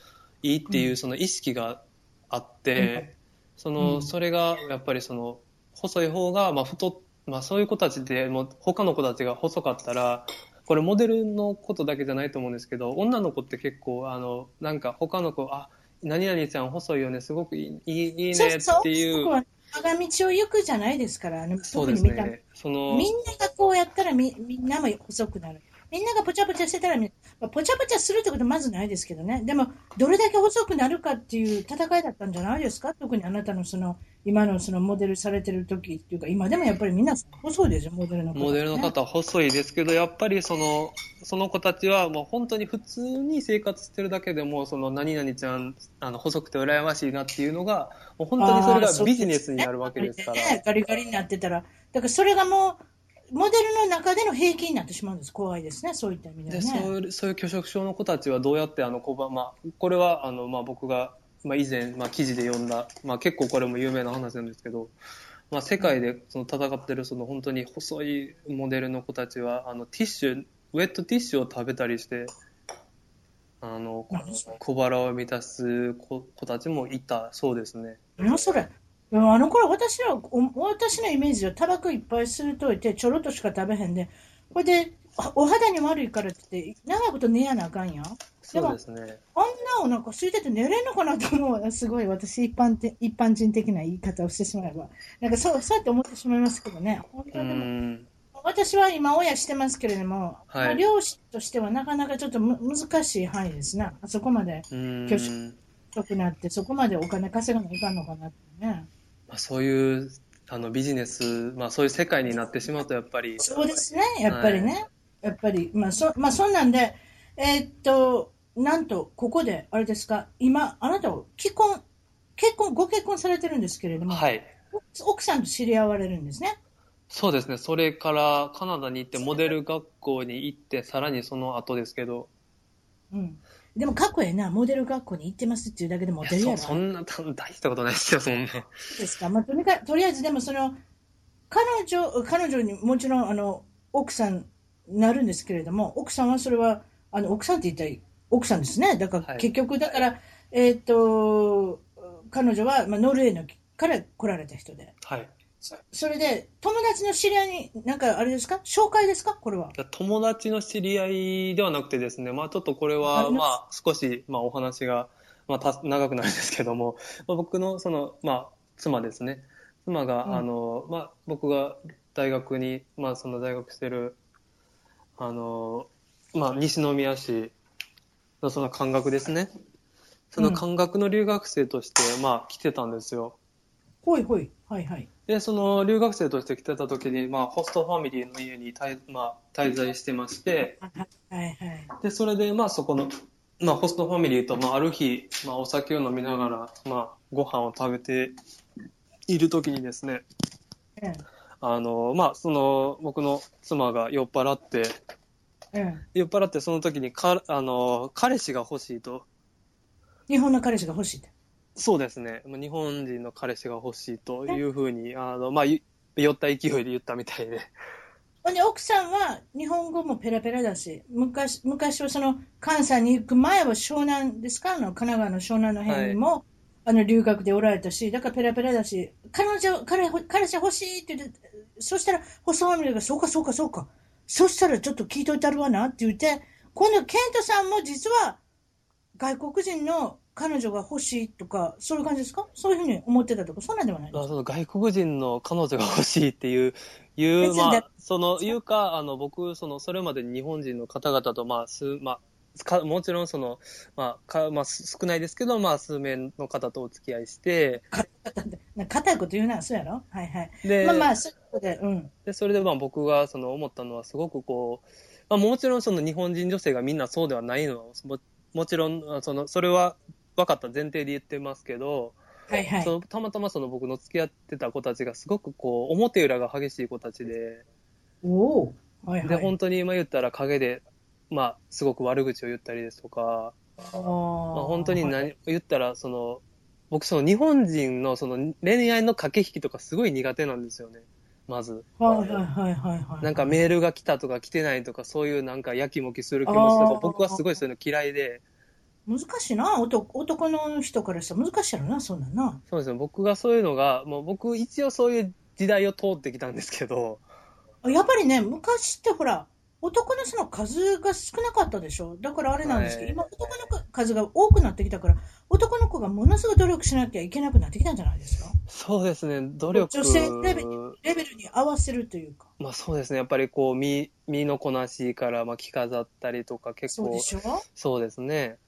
B: いいっていううん。その意識があって、その
A: うん。
B: それがやっぱりその細い方が、まあ太っまあ、そういう子たちでもう他の子たちが細かったらこれモデルのことだけじゃないと思うんですけど女の子って結構あのなんか他の子あ何々ちゃん細いよねすごくいいいいねっていう
A: 我が道を行くじゃないですから、ね、
B: そうです
A: 特に見た目。
B: ねその
A: みんながこうやったらみみんなも細くなる。みんながぽちゃぽちゃしてたらみ、まあぽちゃぽちゃするってことはまずないですけどね。でも、どれだけ細くなるかっていう戦いだったんじゃないですか？特にあなたのその、今のそのモデルされてる時っていうか、今でもやっぱりみんな細いですよ、モデルの方、
B: モデルの方は細いですけど、やっぱりその、その子たちはもう本当に普通に生活してるだけでも、その何々ちゃん、あの、細くて羨ましいなっていうのが、もう本当にそれがビジネスになるわけですから。
A: ね、ガリガリになってたら。だからそれがもう、モデルの中での平均になってしまうんです。怖いですね、そういった意味で
B: で
A: はね。
B: そうそういう拒食症の子たちはどうやってあのこば、まあ、これはあの、まあ、僕が、まあ、以前、まあ、記事で読んだ、まあ、結構これも有名な話なんですけど、まあ、世界でその戦ってるその本当に細いモデルの子たちはあのティッシュウェットティッシュを食べたりしてあの小腹を満たす子子たちもいたそうですね。
A: 何それでもあの頃私ら、お私のイメージはタバコいっぱい吸うといて、ちょろっとしか食べへんで、これでお肌に悪いからって長いこと寝やなあかんやん。
B: そうですね。
A: あんなお腹空いてて寝れんのかなと思うわすごい私一般的、一般人的な言い方をしてしまえば。なんかそう、そうやって思ってしまいますけどね。本
B: う
A: 当にでも
B: ん
A: 私は今親してますけれども、
B: はい
A: まあ漁師としてはなかなかちょっとむ難しい範囲ですな。あそこまで
B: うん
A: 拒食良くなって、そこまでお金稼がないかんのかなってね。
B: まあ、そういうあのビジネス、まあ、そういう世界になってしまうとやっぱり
A: そうですね、やっぱりね。やっぱり、まあそ、まあ、そんなんで、えーっと、なんと、ここで、あれですか、今、あなたは既婚、結婚、ご結婚されてるんですけれども、
B: はい。
A: 奥さんと知り合われるんですね。
B: そうですね。それからカナダに行って、モデル学校に行って、さらにその後ですけど、
A: うん。でもかっこええな、モデル学校に行ってますっていうだけでモ
B: い
A: デルやろ。
B: やそそんな大大したことないですよ、そんな。
A: ですか？まあ、とにかく、とりあえずでもその、彼女、彼女にもちろん、あの、奥さんなるんですけれども、奥さんはそれは、あの、奥さんって言ったら奥さんですね。だから
B: はい
A: 結局、だから、えっ、と、彼女は、まあ、ノルウェーのから来られた人で。
B: はい。
A: それで、友達の知り合いに、なんかあれですか？紹介ですか？これは。
B: 友達の知り合いではなくてですね、まあちょっとこれ
A: あ
B: は、
A: ま
B: あ少し、まあお話が、まあた長くなるんですけども、まあ、僕のその、まあ妻ですね。妻が、
A: うん
B: あの、まあ僕が大学に、まあその大学してる、あの、まあ西宮市のその感覚ですね。その感覚の留学生として、まあ来てたんですよ。
A: ほいほい。はいはい。
B: で、その留学生として来てた時に、まあホストファミリーの家に滞,、まあ、滞在してまして、
A: はいはい。
B: で、それで、まあ、そこの、まあ、ホストファミリーと、まあ、ある日、まあ、お酒を飲みながら、まあ、ご飯を食べているときにですね、
A: え
B: あの、まあ、その、僕の妻が酔っ払って、
A: ええ
B: 酔っ払って、その時にか、あの、彼氏が欲しいと。
A: え日本の彼氏が欲しいって。
B: そうですね。まあ日本人の彼氏が欲しいというふうに、あの、まあ、ゆ酔った勢いで言ったみたいで。
A: ほんで、奥さんは日本語もペラペラだし、昔、昔はその関西に行く前は湘南ですか？あの、神奈川の湘南の辺にも、あの、留学でおられたし、だからペラペラだし、彼女、彼、彼氏欲しいって言って、そしたら、細ファミリーが、そうかそうかそうか。そしたらちょっと聞いといたるわなって言って、今度、ケントさんも実は、外国人の彼女が欲しいとか、そういう感じですか？そういうふうに思ってたとか、そんなんではないですか
B: まあその外国人の彼女が欲しいっていう、いう、まあ、その、いうか、あの、僕、その、それまでに日本人の方々と、まあ、す、まあ、かもちろんその、まあ、かまあ、す少ないですけど、まあ、数名の方とお付き合いして、
A: 硬いこと言うな、そうやろ？はいはい。
B: で、
A: まあまあ、そうで、うん。
B: でそれでまあ僕がその思ったのは、すごくこう、まあ、もちろんその日本人女性がみんなそうではないのは、ももちろん、あその、それは分かった前提で言ってますけど、
A: はいはい
B: そ。のたまたまその僕の付き合ってた子たちがすごくこう、表裏が激しい子たちで、
A: おお。はいはい。
B: で、本当に今言ったら陰で、まあ、すごく悪口を言ったりですとか、
A: あー
B: まあ、本当に
A: はい
B: 何、言ったら、その、僕その日本人のその恋愛の駆け引きとかすごい苦手なんですよね。まず。
A: はいはいはいはいはい。
B: なんかメールが来たとか来てないとか、そういうなんかやきもきする気持ちとか、僕はすごいそういうの嫌いで、
A: 難しいな、男男の人からしたら難しいやろな、そんなんな。
B: そうですね、僕がそういうのが、もう僕一応そういう時代を通ってきたんですけど、
A: やっぱりね、昔ってほら、男の人の数が少なかったでしょ。だからあれなんですけど、
B: はい
A: 今男の数が多くなってきたから、男の子がものすごい努力しなきゃいけなくなってきたんじゃないですか？
B: そうですね、努力。
A: 女性レベレベルに合わせるというか。
B: まあそうですね、やっぱりこう、身、身のこなしから、まあ着飾ったりとか結構
A: そうで、しょ？
B: そうですね。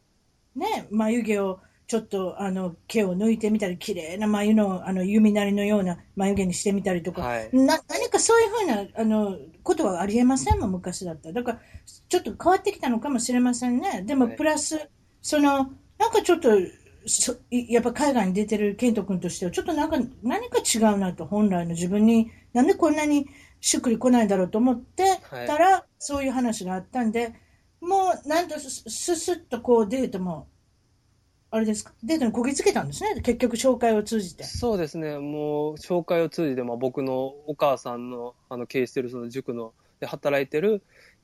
A: ね、眉毛をちょっとあの毛を抜いてみたり、綺麗な眉のあの弓なりのような眉毛にしてみたりとか、
B: はい。
A: な何かそういうふうなあのことはありえませんもん、昔だったら。だから、ちょっと変わってきたのかもしれませんね。でも、
B: はい
A: プラス、その、なんかちょっと、やっぱ海外に出てるケント君としては、ちょっとなんか何か違うなと、本来の自分に、なんでこんなにしっくりこないだろうと思ってたら、そういう話があったんで、もう、なんとす、すすっとこうデートも、あれですか、デートにこぎつけたんですね、結局、紹介を通じて。
B: そうですね、もう紹介を通じて、まあ、僕のお母さんのあの経営してるその塾ので働いてる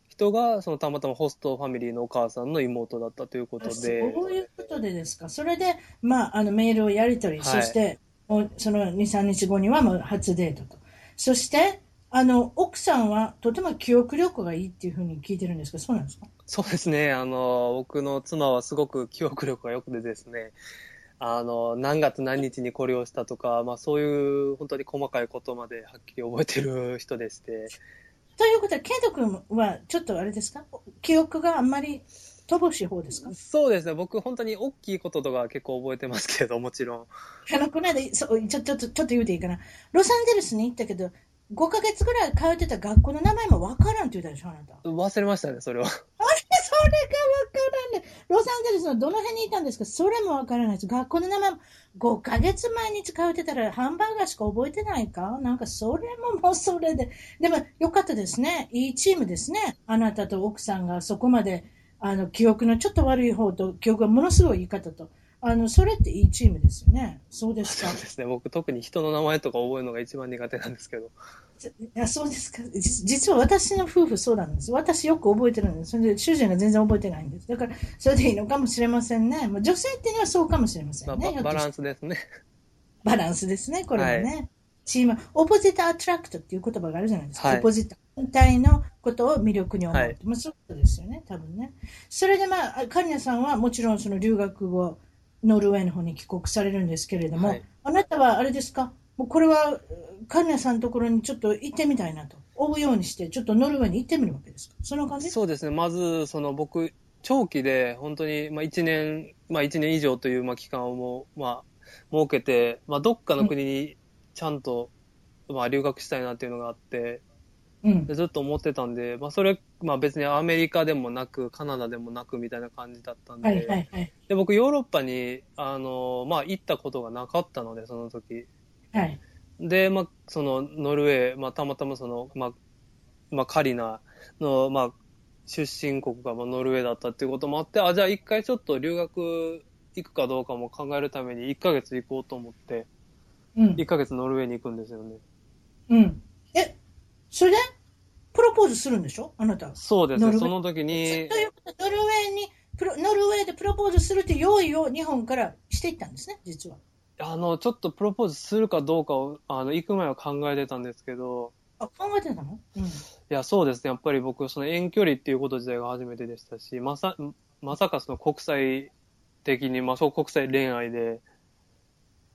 B: 人が、そのたまたまホストファミリーのお母さんの妹だったということで、
A: そういうことでですか？それで、まあ、あのメールをやり取り、
B: はい
A: そして、もうその2、3日後にはもう初デートと。そして、あの、奥さんはとても記憶力がいいっていうふうに聞いてるんですが、そうなんですか？
B: そうですね、あの僕の妻はすごく記憶力が良くてですね、あの何月何日にこれをしたとか、まあ、そういう本当に細かいことまではっきり覚えてる人でして、
A: ということは、ケント君はちょっとあれですか？記憶があんまり乏しい方ですか？
B: そうですね、僕、本当に大きいこととか結構覚えてますけど、もちろん。
A: あの、この間、そうちょ、ちょっと、ちょっと言うていいかな。ロサンゼルスに行ったけど、5ヶ月ぐらい通ってた学校の名前もわからんって言ったでしょ、あなた。
B: 忘れましたね、それは。
A: それがわからんね。ロサンゼルスのどの辺にいたんですか？それもわからないです。学校の名前も5ヶ月前に使うてたらハンバーガーしか覚えてないか？なんかそれももうそれで。でもよかったですね。いいチームですね。あなたと奥さんがそこまで、あの、記憶のちょっと悪い方と、記憶がものすごいいい方と。あの、それっていいチームですよね。そうですか。
B: そうですね。僕特に人の名前とか覚えるのが一番苦手なんですけど。
A: いや、そうですか。実は私の夫婦そうなんです。私よく覚えてるんです。それで主人が全然覚えてないんです。だから、それでいいのかもしれませんね。まあ、女性っていうのはそうかもしれませんね。
B: まあ、バランスですね。
A: バランスですね、これはね。はい、チーム、オポジットアトラクトっていう言葉があるじゃないですか。はい、オポジット。反対のことを魅力に思う。はい、まあ、そうですよね、多分ね。それでまあ、カリナさんはもちろんその留学後、ノルウェーの方に帰国されるんですけれども、はい、あなたはあれですか？もうこれは、カリナさんのところにちょっと行ってみたいなと。追うようにして、ちょっとノルウェーに行ってみるわけですか？その感じ？
B: そうですね。まず、その僕、長期で、本当に、まあ1年、まあ1年以上という、まあ期間をもう、まあ、設けて、まあどっかの国にちゃんと、まあ留学したいなっていうのがあって、うん、ずっと思ってたんで、まあ、それ、まあ、別にアメリカでもなく、カナダでもなくみたいな感じだったんで、はいはいはい、で僕、ヨーロッパに、あの、まあ、行ったことがなかったので、その時。はい。で、まあ、その、ノルウェー、まあ、たまたまその、まあ、まあ、カリナの、まあ、出身国がまあノルウェーだったっていうこともあって、あ、じゃあ一回ちょっと留学行くかどうかも考えるために1ヶ月行こうと思って、うん。1ヶ月ノルウェーに行くんですよね。
A: うん。え、それでプロポーズするんでしょ？あなた。
B: そうですね。その時に。
A: ということノルウェーにプロ、ノルウェーでプロポーズするって用意を日本からしていったんですね、実は。
B: あの、ちょっとプロポーズするかどうかを、あの、行く前は考えてたんですけど。
A: あ、考えてたの？うん。い
B: や、そうですね。やっぱり僕、その遠距離っていうこと自体が初めてでしたし、まさ、まさかその国際的に、まあそう国際恋愛で、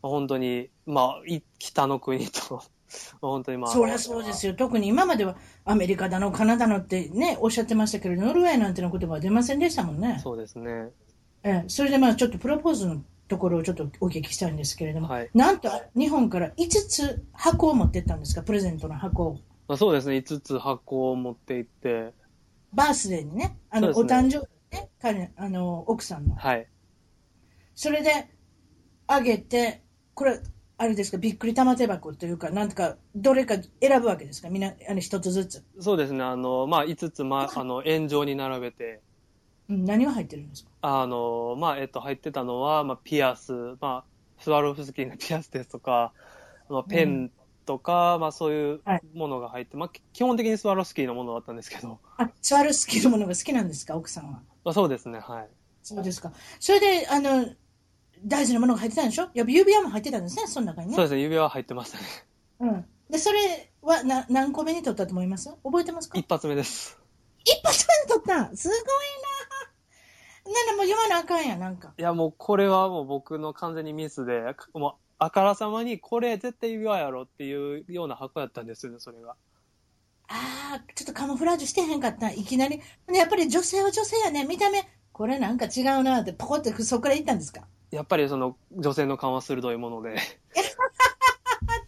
B: まあ、本当に、まあ、北の国と 本当にまあ。
A: そりゃそうですよ。特に今まではアメリカだの、カナダのってね、おっしゃってましたけど、ノルウェーなんての言葉は出ませんでしたもんね。
B: そうですね。
A: えそれでまあちょっとプロポーズのところをちょっとお聞きしたいんですけれども、はい、なんと日本から5つ箱を持ってったんですか、プレゼントの箱を。
B: まあ、そうですね、5つ箱を持って行って。
A: バースデーにね、あの、ね、お誕生日ね、彼、あの、奥さんの。
B: はい。
A: それで、あげて、これ、あれですか、びっくり玉手箱というか、なんとか、どれか選ぶわけですか、みんな、あの、一つずつ。
B: そうですね、あの、まあ、5つ、まあ、あの、円状に並べて。
A: うん、何が入ってるんですか？
B: あの、まあ、えっと、入ってたのは、まあ、ピアス、まあ、スワロフスキーの ピアスですとか、まあ、ペンとか、うん、まあ、そういうものが入って、はい、まあ、基本的にスワロフスキーのものだったんですけど。
A: あ、スワロフスキーのものが好きなんですか、奥さんは。
B: まあ、そうですね、はい。
A: そうですか。それで、あの、大事なものが入ってたんでしょ？やっぱ指輪も入ってたんですね、その中にね。
B: そうですね、指輪は入ってましたね。
A: うん。で、それはな何個目に取ったと思います？覚えてますか？
B: 一発目です。
A: 一発目に取ったすごいななんでも読まなあかんや、なんか。
B: いや、もうこれはもう僕の完全にミスで、もうあからさまにこれ絶対指輪やろっていうような箱やったんですよね、それが。
A: ああ、ちょっとカモフラージュしてへんかった。いきなり。やっぱり女性は女性やね。見た目、これなんか違うなって、ポコってそこから言ったんですか？
B: やっぱりその女性の勘は鋭いもので。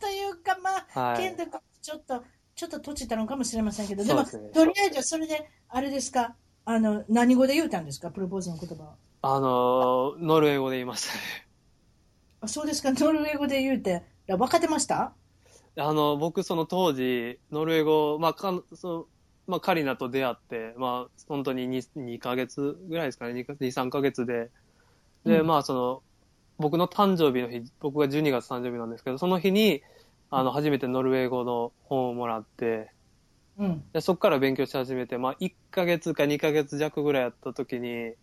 A: というか、まあ、はい、健太君、ちょっと、ちょっと閉じたのかもしれませんけど、でも、でね、とりあえずそれで、あれですか、あの、何語で言うたんですか、プロポーズの言葉は。
B: あの、ノルウェー語で言いましたね。
A: あそうですか、ノルウェー語で言うて、分かってました？
B: あの、僕、その当時、ノルウェー語、まあ、かそまあ、カリナと出会って、まあ、本当に 2, 2ヶ月ぐらいですかね、2、3ヶ月で、で、うん、まあ、その、僕の誕生日の日、僕が12月誕生日なんですけど、その日に、あの、初めてノルウェー語の本をもらって、うん、でそこから勉強し始めて、まあ、1ヶ月か2ヶ月弱ぐらいやった時に、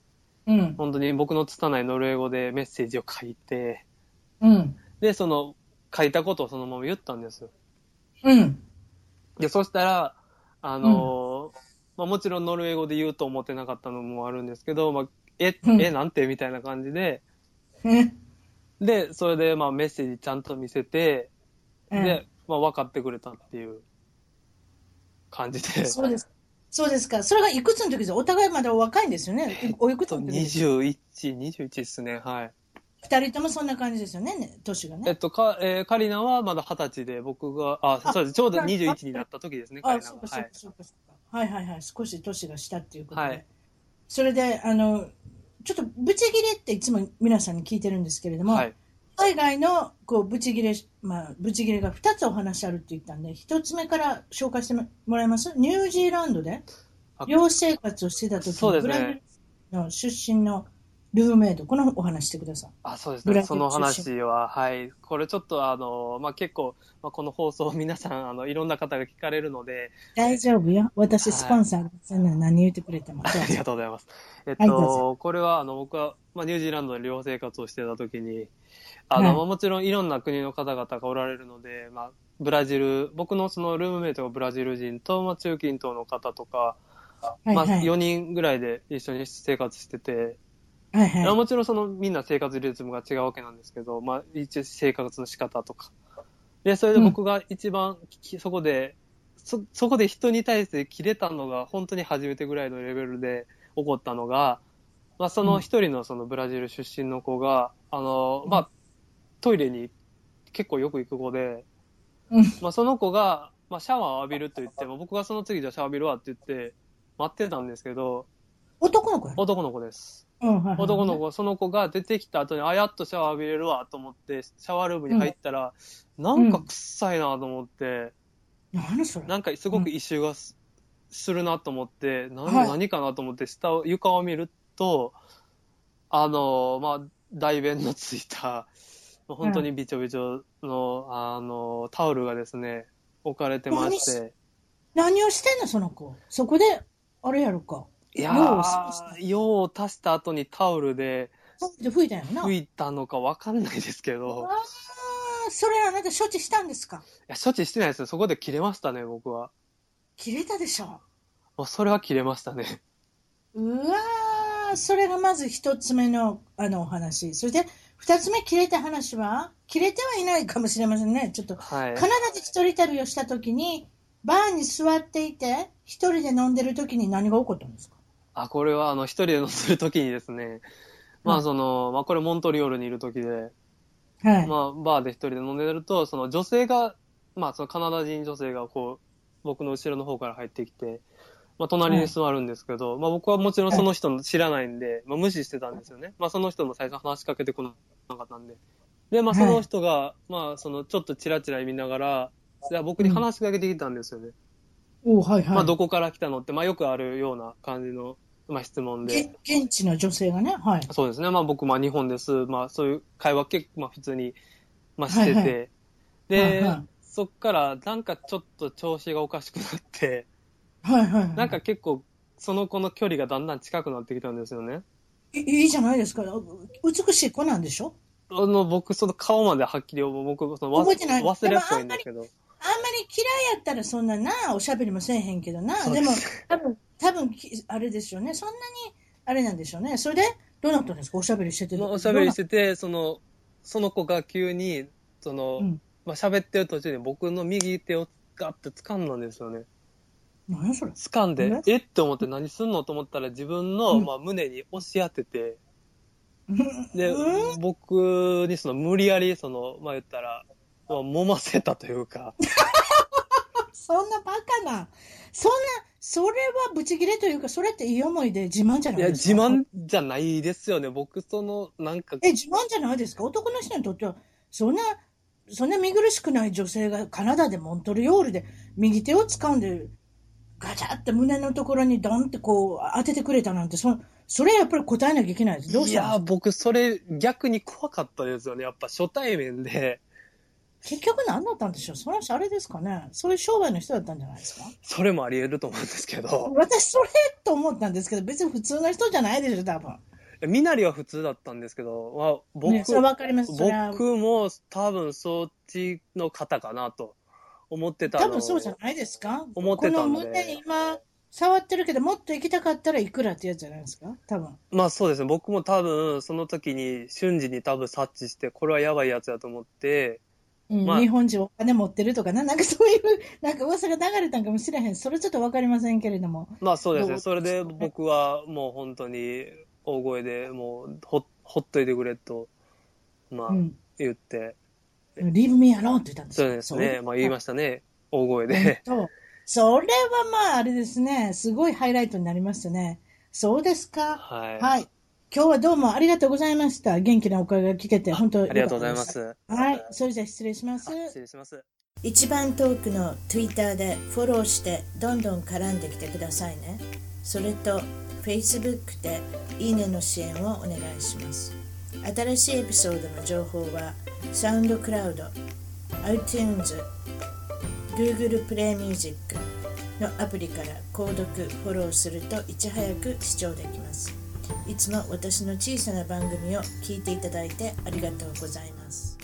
B: うん、本当に僕の拙いノルウェー語でメッセージを書いて、うん、で、その、書いたことをそのまま言ったんです。うん。で、そしたら、あの、うん、まあ、もちろんノルウェー語で言うと思ってなかったのもあるんですけど、まあ、え、え、なんて？みたいな感じで、で、それで、まあ、メッセージちゃんと見せて、で、まあ、分かってくれたっていう感じで。
A: そうです。そうですか。それがいくつの時です？お互いまだお若いんですよね。おいくつの時
B: です？か ?21、21ですね。はい。
A: 二人ともそんな感じですよね、年がね。
B: えっと、か、えー、カリナはまだ二十歳で、僕が、あ、そうです。ちょうど21になった時ですね、カリナは。
A: はい、はいはいはい。少し年が下っていうことで。はい。それで、あの、ちょっとブチギレっていつも皆さんに聞いてるんですけれども、
B: はい。
A: 海外のこうブチギレ、まあ、ブチギレが2つお話あるって言ったんで、1つ目から紹介してもらえますニュージーランドで
B: あ
A: 寮生活をしてた時
B: そうですね
A: ブラジルの出身のルームメイト、このお話してください。
B: あ、そうですね。その話は、はい。これちょっとあの、まあ、結構、まあ、この放送皆さん、あの、いろんな方が聞かれるので、
A: 大丈夫よ。私、
B: はい
A: スポンサーですの何言ってくれても。
B: ありがとうございます。えっ
A: はい
B: これは、あの、僕は、まあ、ニュージーランドで寮生活をしてた時に、あの、
A: はい
B: まあもちろんいろんな国の方々がおられるので、まあ、ブラジル、僕のそのルームメイトがブラジル人と、まあ、中近東の方とか、まあ、
A: はいはい。
B: 4人ぐらいで一緒に生活してて、
A: はいはい
B: やもちろんそのみんな生活リズムが違うわけなんですけど、まあ、一応生活の仕方とか。で、それで僕が一番き、そこで、そ、そこで人に対して切れたのが本当に初めてぐらいのレベルで起こったのが、まあ、その一人のそのブラジル出身の子が、あの、まあ、トイレに結構よく行く子で、
A: うん。
B: まあ、その子が、まあ、シャワーを浴びると言っても、僕がその次じゃあシャワー浴びるわって言って、待ってたんですけど、
A: 男の子
B: 男の子です。
A: うん
B: 男の子、その子が出てきた後に、あ、やっとシャワー浴びれるわと思って、シャワールームに入ったら、なんか臭いなと思って、
A: 何それ？
B: なんかすごく異臭がす,、るなと思って、なん
A: はい。
B: 何かなと思って、下を、床を見ると、あの、まあ、大便のついた、本当にびちょびちょの、うん、あの、タオルがですね、置かれてまして。
A: 何をしてんの、その子。そこで、あれやろか。
B: いやー、用を足した後にタオルで、
A: 吹いたんな。
B: 吹いたのかわかんないですけど。
A: ああ、それあなた処置したんですか？
B: いや、処置してないですね。そこで切れましたね、僕は。
A: 切れたでしょ。
B: もうそれは切れましたね。
A: うわ、それがまず一つ目の、あの、お話。それで、2つ目、切れた話は、切れてはいないかもしれませんね、ちょっと、
B: はい、
A: カナダで一人旅をしたときに、バーに座っていて、一人で飲んでるときに何が起こったんですか？
B: あこれはあの一人で飲んでるときにですね、まあその、うん、まあ、これ、モントリオールにいるときで、
A: はい。
B: まあ、バーで一人で飲んでると、その女性が、まあ、そのカナダ人女性がこう僕の後ろの方から入ってきて、まあ、隣に座るんですけど、まあ、僕はもちろんその人の知らないんで、まあ、無視してたんですよね。まあ、その人も最初話しかけてこなかったんで。で、まあ、その人が、まあ、その、ちょっとチラチラ見ながら、僕に話しかけてきたんですよね。
A: おはいはい。
B: まあ、どこから来たのって、まあ、よくあるような感じの、まあ、質問で。
A: げ現地の女性がね、はい。
B: そうですね。まあ、僕、まあ、日本です。まあ、そういう会話結構、まあ、普通に、まあ、してて。
A: はいは
B: で、
A: はいはい
B: そっから、なんかちょっと調子がおかしくなって、
A: はいはいはい。
B: なんか結構、その子の距離がだんだん近くなってきたんですよね。
A: いいいじゃないですか。美しい子なんでしょ？
B: あの、僕、その顔まではっきり、僕、その忘
A: 覚えてない
B: 忘れいんだけど。
A: あんまり嫌いやったらそんなな、おしゃべりもせえへんけどな。でも、多分、多分きあれですよね。そんなに、あれなんでしょうね。それで、どうなったんですか？おしゃべりしてて。
B: まあおしゃべりしてて、その、その子が急に、その、
A: うん
B: まあ、喋ってる途中に僕の右手をガッて掴んだんですよね。
A: 何やそれ？
B: 掴んで
A: ね、
B: え？って思って何すんの？と思ったら自分の、
A: うん。
B: まあ、胸に押し当てて、
A: うん。
B: で、
A: うん。
B: 僕にその無理やり、その、まあ、言ったら、まあ、揉ませたというか、
A: そんなバカな。そんな、それはブチギレというか、それっていい思いで自慢じゃ
B: いや、
A: ないですか？
B: 自慢じゃないですよね。僕、その、なんか、
A: え、自慢じゃないですか？男の人にとっては、そんな、そんな見苦しくない女性がカナダでモントリオールで右手を掴んで、ガチャって胸のところにドンってこう当ててくれたなんて、そそれやっぱり答えなきゃいけないです。どう
B: いや、
A: したんですか？
B: 僕、それ、逆に怖かったですよね。やっぱ初対面で、
A: 結局何だったんでしょう？その人あれですかね？そういう商売の人だったんじゃないですか？
B: それもあり得ると思うんですけど、
A: 私それと思ったんですけど、別に普通の人じゃないでしょ、多分。
B: 身なりは普通だったんですけど、まあ、僕、
A: ね、それわかります。それは。
B: 僕も多分そっちの方かなと思ってたの
A: 多分そうじゃないですか？
B: 思ってたんで
A: この胸今、触ってるけど、もっと行きたかったらいくらってやつじゃないですか？多分。
B: まあそうですね。僕も多分その時に瞬時に多分察知して、これはやばいやつだと思って、
A: うん
B: まあ
A: 日本人お金持ってるとかな、なんかそういう、なんか噂が流れたんかもしれへん。それちょっとわかりませんけれども。
B: まあそうですね。それで僕はもう本当に大声でもうほほっといてくれと、まあ
A: うん。
B: 言って、
A: leave me alone って言ったんですよ。
B: そうですね。まあ言いま
A: し
B: したね。大声
A: た
B: で。
A: それはまあ、あれですね。すごいハイライトになりましたね。そうですか？
B: はい。
A: はい。今日はどうもありがとうございました。元気なお声が聞けて、本当
B: ありがとうございま。す。
A: はい、それじゃあ失礼します。
B: 失礼します。
A: 一番トークの Twitter でフォローしてどんどん絡んできてくださいね。それと Facebook でいいねの支援をお願いします。新しいエピソードの情報はサウンドクラウド、iTunes、Google Play Music のアプリから購読、フォローするといち早く視聴できます。いつも私の小さな番組を聞いていただいてありがとうございます。